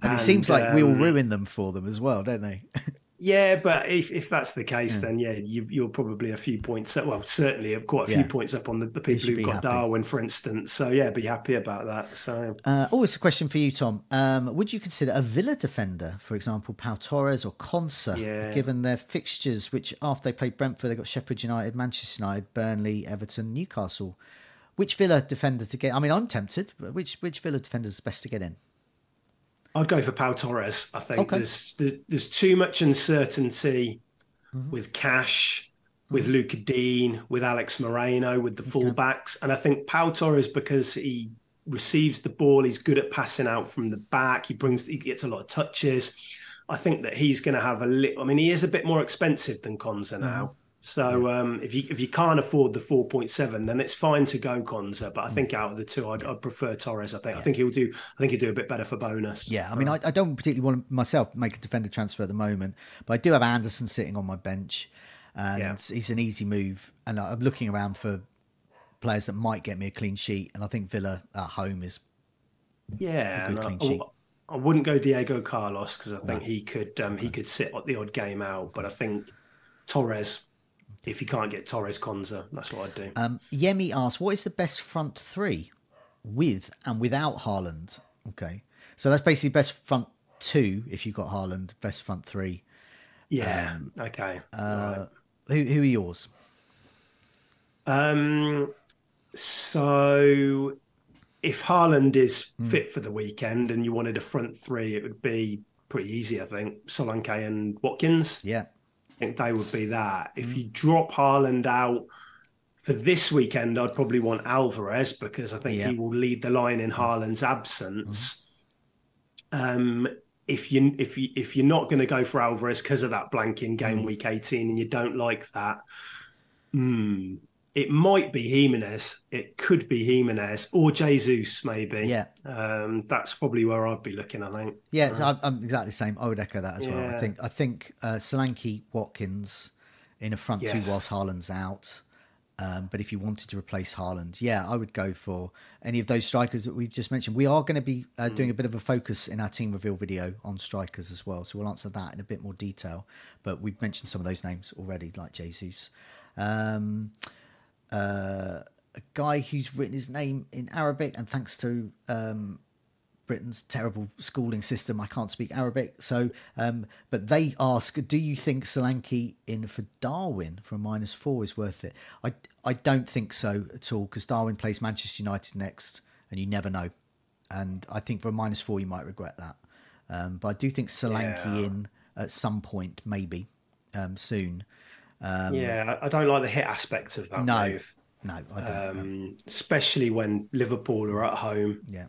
And, and, it seems like um, we all um, ruin them for them as well, don't they? [LAUGHS] Yeah, but if, if that's the case, then yeah, you, are probably a few points. Well, certainly quite a few yeah. points up on the, the people who've got happy. Darwin, for instance. So yeah, be happy about that. So, uh, oh, it's a question for you, Tom. Um, would you consider a Villa defender, for example, Pau Torres or Konsa, yeah. given their fixtures? Which after they played Brentford, they got Sheffield United, Manchester United, Burnley, Everton, Newcastle. Which Villa defender to get? I mean, I'm tempted. But which which Villa defender is best to get in? I'd go for Pau Torres. I think okay. there's there's too much uncertainty mm-hmm. with Cash, with mm-hmm. Lucas Digne, with Alex Moreno, with the fullbacks, and I think Pau Torres because he receives the ball, he's good at passing out from the back. He brings he gets a lot of touches. I think that he's going to have a little. I mean, he is a bit more expensive than Konsa now. So um, if you if you can't afford the four point seven, then it's fine to go Konsa. But I mm. think out of the two, I'd, I'd prefer Torres. I think yeah. I think he'll do. I think he'll do a bit better for bonus. Yeah, I mean, I, I, don't particularly want to myself make a defender transfer at the moment, but I do have Anderson sitting on my bench, and yeah. he's an easy move. And I'm looking around for players that might get me a clean sheet, and I think Villa at home is yeah a good clean I, sheet. I wouldn't go Diego Carlos because I think no. he could um, he could sit the odd game out, but I think Torres if you can't get Torres Konsa, that's what I'd do. Um, Yemi asks, what is the best front three with and without Haaland? Okay. So that's basically best front two if you've got Haaland, best front three. Yeah. Um, okay. Uh, right. who, who are yours? Um, so if Haaland is mm. fit for the weekend and you wanted a front three, it would be pretty easy, I think. Solanke and Watkins. Yeah think they would be that. If mm. you drop Haaland out for this weekend, I'd probably want Alvarez because I think yeah. he will lead the line in Haaland's absence. Mm. Um, if you if you if you're not going to go for Alvarez because of that blanking game mm. week 18 and you don't like that, mm, it might be Jimenez. It could be Jimenez or Jesus, maybe. Yeah. Um, that's probably where I'd be looking. I think. Yeah, so I'm exactly the same. I would echo that as yeah. well. I think I think uh, Solanke Watkins in a front yes. two whilst Haaland's out. Um, but if you wanted to replace Haaland, yeah, I would go for any of those strikers that we've just mentioned. We are going to be uh, mm. doing a bit of a focus in our team reveal video on strikers as well, so we'll answer that in a bit more detail. But we've mentioned some of those names already, like Jesus Um, uh, a guy who's written his name in Arabic, and thanks to um, Britain's terrible schooling system, I can't speak Arabic. So, um, but they ask, do you think Solanke in for Darwin for a minus four is worth it? I I don't think so at all because Darwin plays Manchester United next, and you never know. And I think for a minus four, you might regret that. Um, but I do think Solanke Yeah. in at some point, maybe um, soon. Um, yeah, I don't like the hit aspect of that no, move, no, I don't. no. um, especially when Liverpool are at home yeah.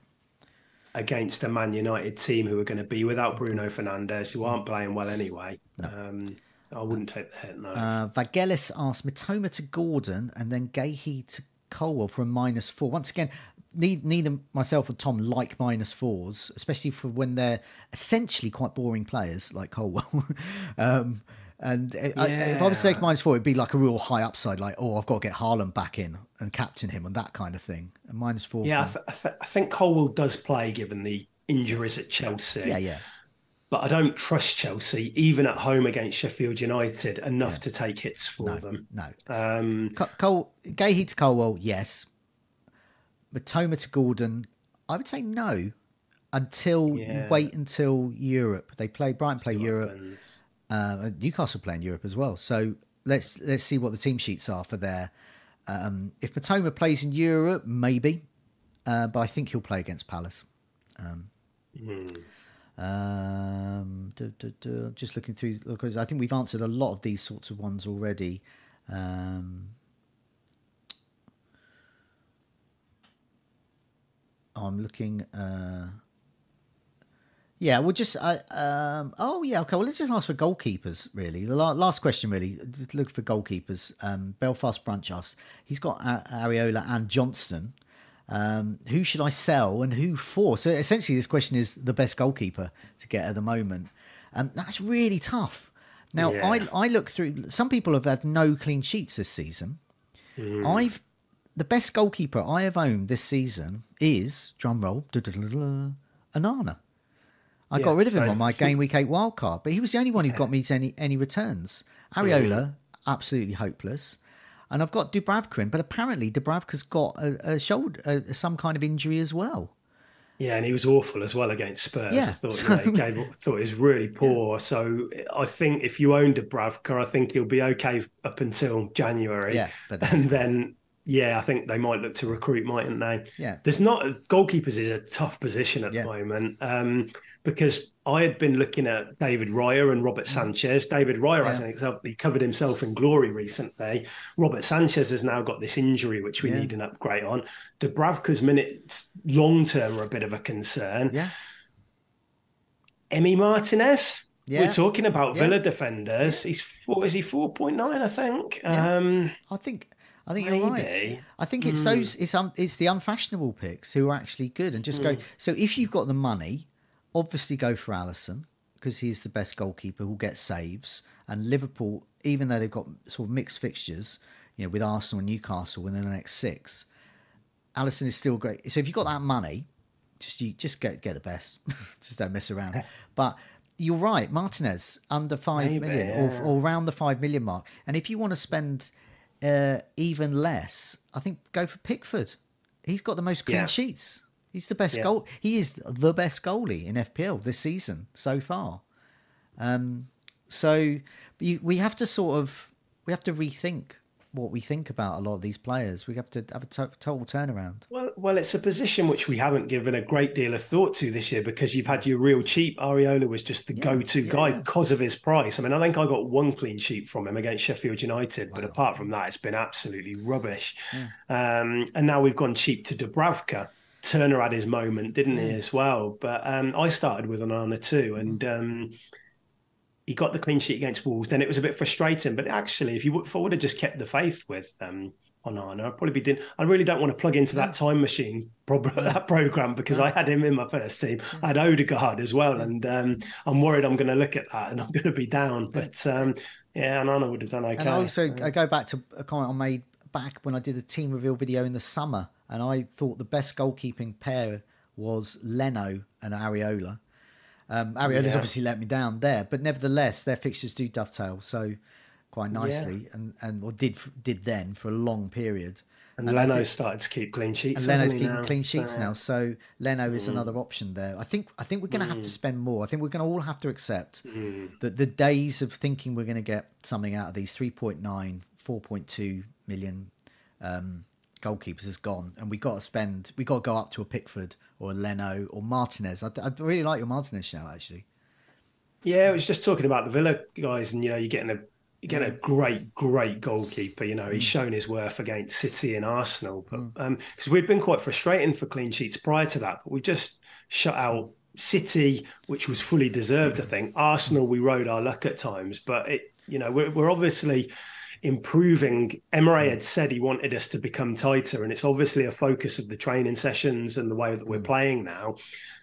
against a Man United team who are going to be without Bruno Fernandes, who aren't playing well anyway. Um, I wouldn't take the hit. No. Uh, Vagelis asked Mitoma to Gordon and then Guéhi to Colwill for a minus four. Once again, neither, neither myself or Tom like minus fours, especially for when they're essentially quite boring players like Colwill. [LAUGHS] um, and I- I- if I would take minus four, it'd be like a real high upside, like, oh, I've got to get Haaland back in and captain him and that kind of thing. And minus four. yeah, I, th- I, th- I think Colwill does play given the injuries at Chelsea. yeah, yeah. But I don't trust Chelsea, even at home against Sheffield United, enough to take hits for them. No. Um, Co- Cole, Guéhi to Colwill, yes. Mitoma to Gordon, I would say no until you wait until Europe. They play Brighton play Europe. happens. Uh, Newcastle play in Europe as well. So let's let's see what the team sheets are for there. Um, if Mitoma plays in Europe, maybe, uh, but I think he'll play against Palace. Um, um, duh, duh, just looking through, I think we've answered a lot of these sorts of ones already. Um, I'm looking. Uh, yeah, we'll just. Uh, um, oh, yeah. Okay. Well, let's just ask for goalkeepers. Really, the la- last question. Really, look for goalkeepers. Um, Belfast Brunch asked. He's got A- Areola and Johnstone. Um, who should I sell and who for? So essentially, this question is the best goalkeeper to get at the moment. Um, that's really tough. Now, Yeah. I I look through. Some people have had no clean sheets this season. I've the best goalkeeper I have owned this season is drum roll Onana. I got rid of him so- on my game week eight wild card, but he was the only one who got me to any any returns. Areola, absolutely hopeless, and I've got Dubravka in, but apparently Dubravka's got a, a shoulder, a, some kind of injury as well. Yeah, and he was awful as well against Spurs. Yeah. I thought [LAUGHS] yeah, he gave, thought he was really poor. So I think if you owned Dubravka, I think he'll be okay up until January. Yeah, but and then yeah, I think they might look to recruit, mightn't they? Yeah. There's not goalkeepers is a tough position at Yeah. the moment um, because I had been looking at David Raya and Robert Sanchez. David Raya Yeah. hasn't exactly covered himself in glory recently. Robert Sanchez has now got this injury, which we Yeah. need an upgrade on. Dubravka's minutes long term are a bit of a concern. Yeah, Emmy Martinez. Yeah. We're talking about. Villa defenders. He's four. Is he four point nine? I think. Um, I think I think you're right. I think it's those it's um it's the unfashionable picks who are actually good and just go. So if you've got the money, obviously go for Alisson because he's the best goalkeeper who'll get saves. And Liverpool, even though they've got sort of mixed fixtures, you know, with Arsenal and Newcastle within the next six, Alisson is still great. So if you've got that money, just you just get get the best. [LAUGHS] just don't mess around. [LAUGHS] But you're right, Martinez under five Maybe, million yeah. or, or around the five million mark. And if you want to spend uh, even less, I think go for Pickford. He's got the most clean Yeah. sheets. He's the best Yeah. goal. He is the best goalie in FPL this season so far. Um, so you, we have to sort of we have to rethink what we think about a lot of these players. We have to have a total turnaround. Well, well, it's a position which we haven't given a great deal of thought to this year because you've had your real cheap. Areola was just the go-to yeah, guy yeah. because of his price. I mean, I think I got one clean sheet from him against Sheffield United, but apart from that, it's been absolutely rubbish. Um, and now we've gone cheap to Dubravka. Turner had his moment, didn't he, as well? But um, I started with Onana too, and um, he got the clean sheet against Wolves. Then it was a bit frustrating, but actually, if you would, if I would have just kept the faith with um, Onana, I'd probably be did. I really don't want to plug into that time machine prob- [LAUGHS] that program because I had him in my first team. I had Odegaard as well, and um, I'm worried I'm going to look at that and I'm going to be down. But um, yeah, Onana would have done okay. And also, I go back to a comment I made back when I did a team reveal video in the summer, and I thought the best goalkeeping pair was Leno and Areola. Um, Areola's Yeah. obviously let me down there, but nevertheless, their fixtures do dovetail. So, quite nicely, yeah. and and or did did then for a long period. And, and Leno started to keep clean sheets. And Leno's keeping now? clean sheets so, now, so Leno is mm. another option there. I think I think we're going to mm. have to spend more. I think we're going to all have to accept mm. that the days of thinking we're going to get something out of these 3.9, 4.2 million um, goalkeepers is gone, and we got to spend. We got to go up to a Pickford or Leno or Martinez. I, I really like your Martinez shout actually. Yeah, I was just talking about the Villa guys, and you know, you're getting a again a great, great goalkeeper. You know, he's mm. shown his worth against City and Arsenal, but because mm. um, we've been quite frustrating for clean sheets prior to that, but we just shut out City, which was fully deserved. I think Arsenal, we rode our luck at times, but it, you know, we're, we're obviously improving. Emery had said he wanted us to become tighter, and it's obviously a focus of the training sessions and the way that we're mm. playing now.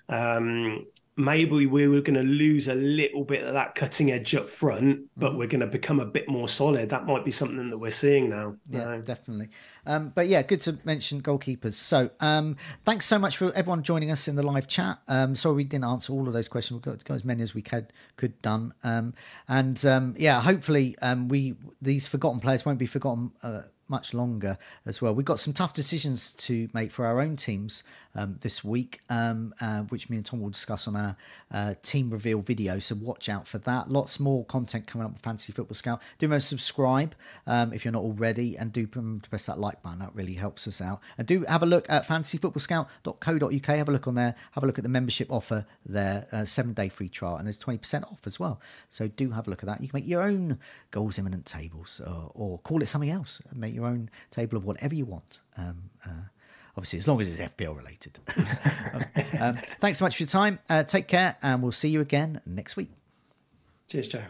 Um, maybe we were going to lose a little bit of that cutting edge up front, but mm. we're going to become a bit more solid. That might be something that we're seeing now. Yeah, definitely. Um, but yeah, good to mention goalkeepers. So um, thanks so much for everyone joining us in the live chat. Um, sorry we didn't answer all of those questions. We've got, got as many as we could could done. Um, and um, yeah, hopefully um, we these forgotten players won't be forgotten. Uh, much longer as well. We've got some tough decisions to make for our own teams um, this week, um, uh, which me and Tom will discuss on our uh, team reveal video. So watch out for that. Lots more content coming up with Fantasy Football Scout. Do remember to subscribe um, if you're not already, and do press that like button. That really helps us out. And do have a look at fantasyfootballscout.co.uk. Have a look on there. Have a look at the membership offer there. Uh, seven day free trial, and there's 20% off as well. So do have a look at that. You can make your own goals imminent tables, or, or call it something else. Make your own table of whatever you want. Um, uh, obviously, as long as it's FPL related. [LAUGHS] um, um, thanks so much for your time. Uh, take care, and we'll see you again next week. Cheers, Joe.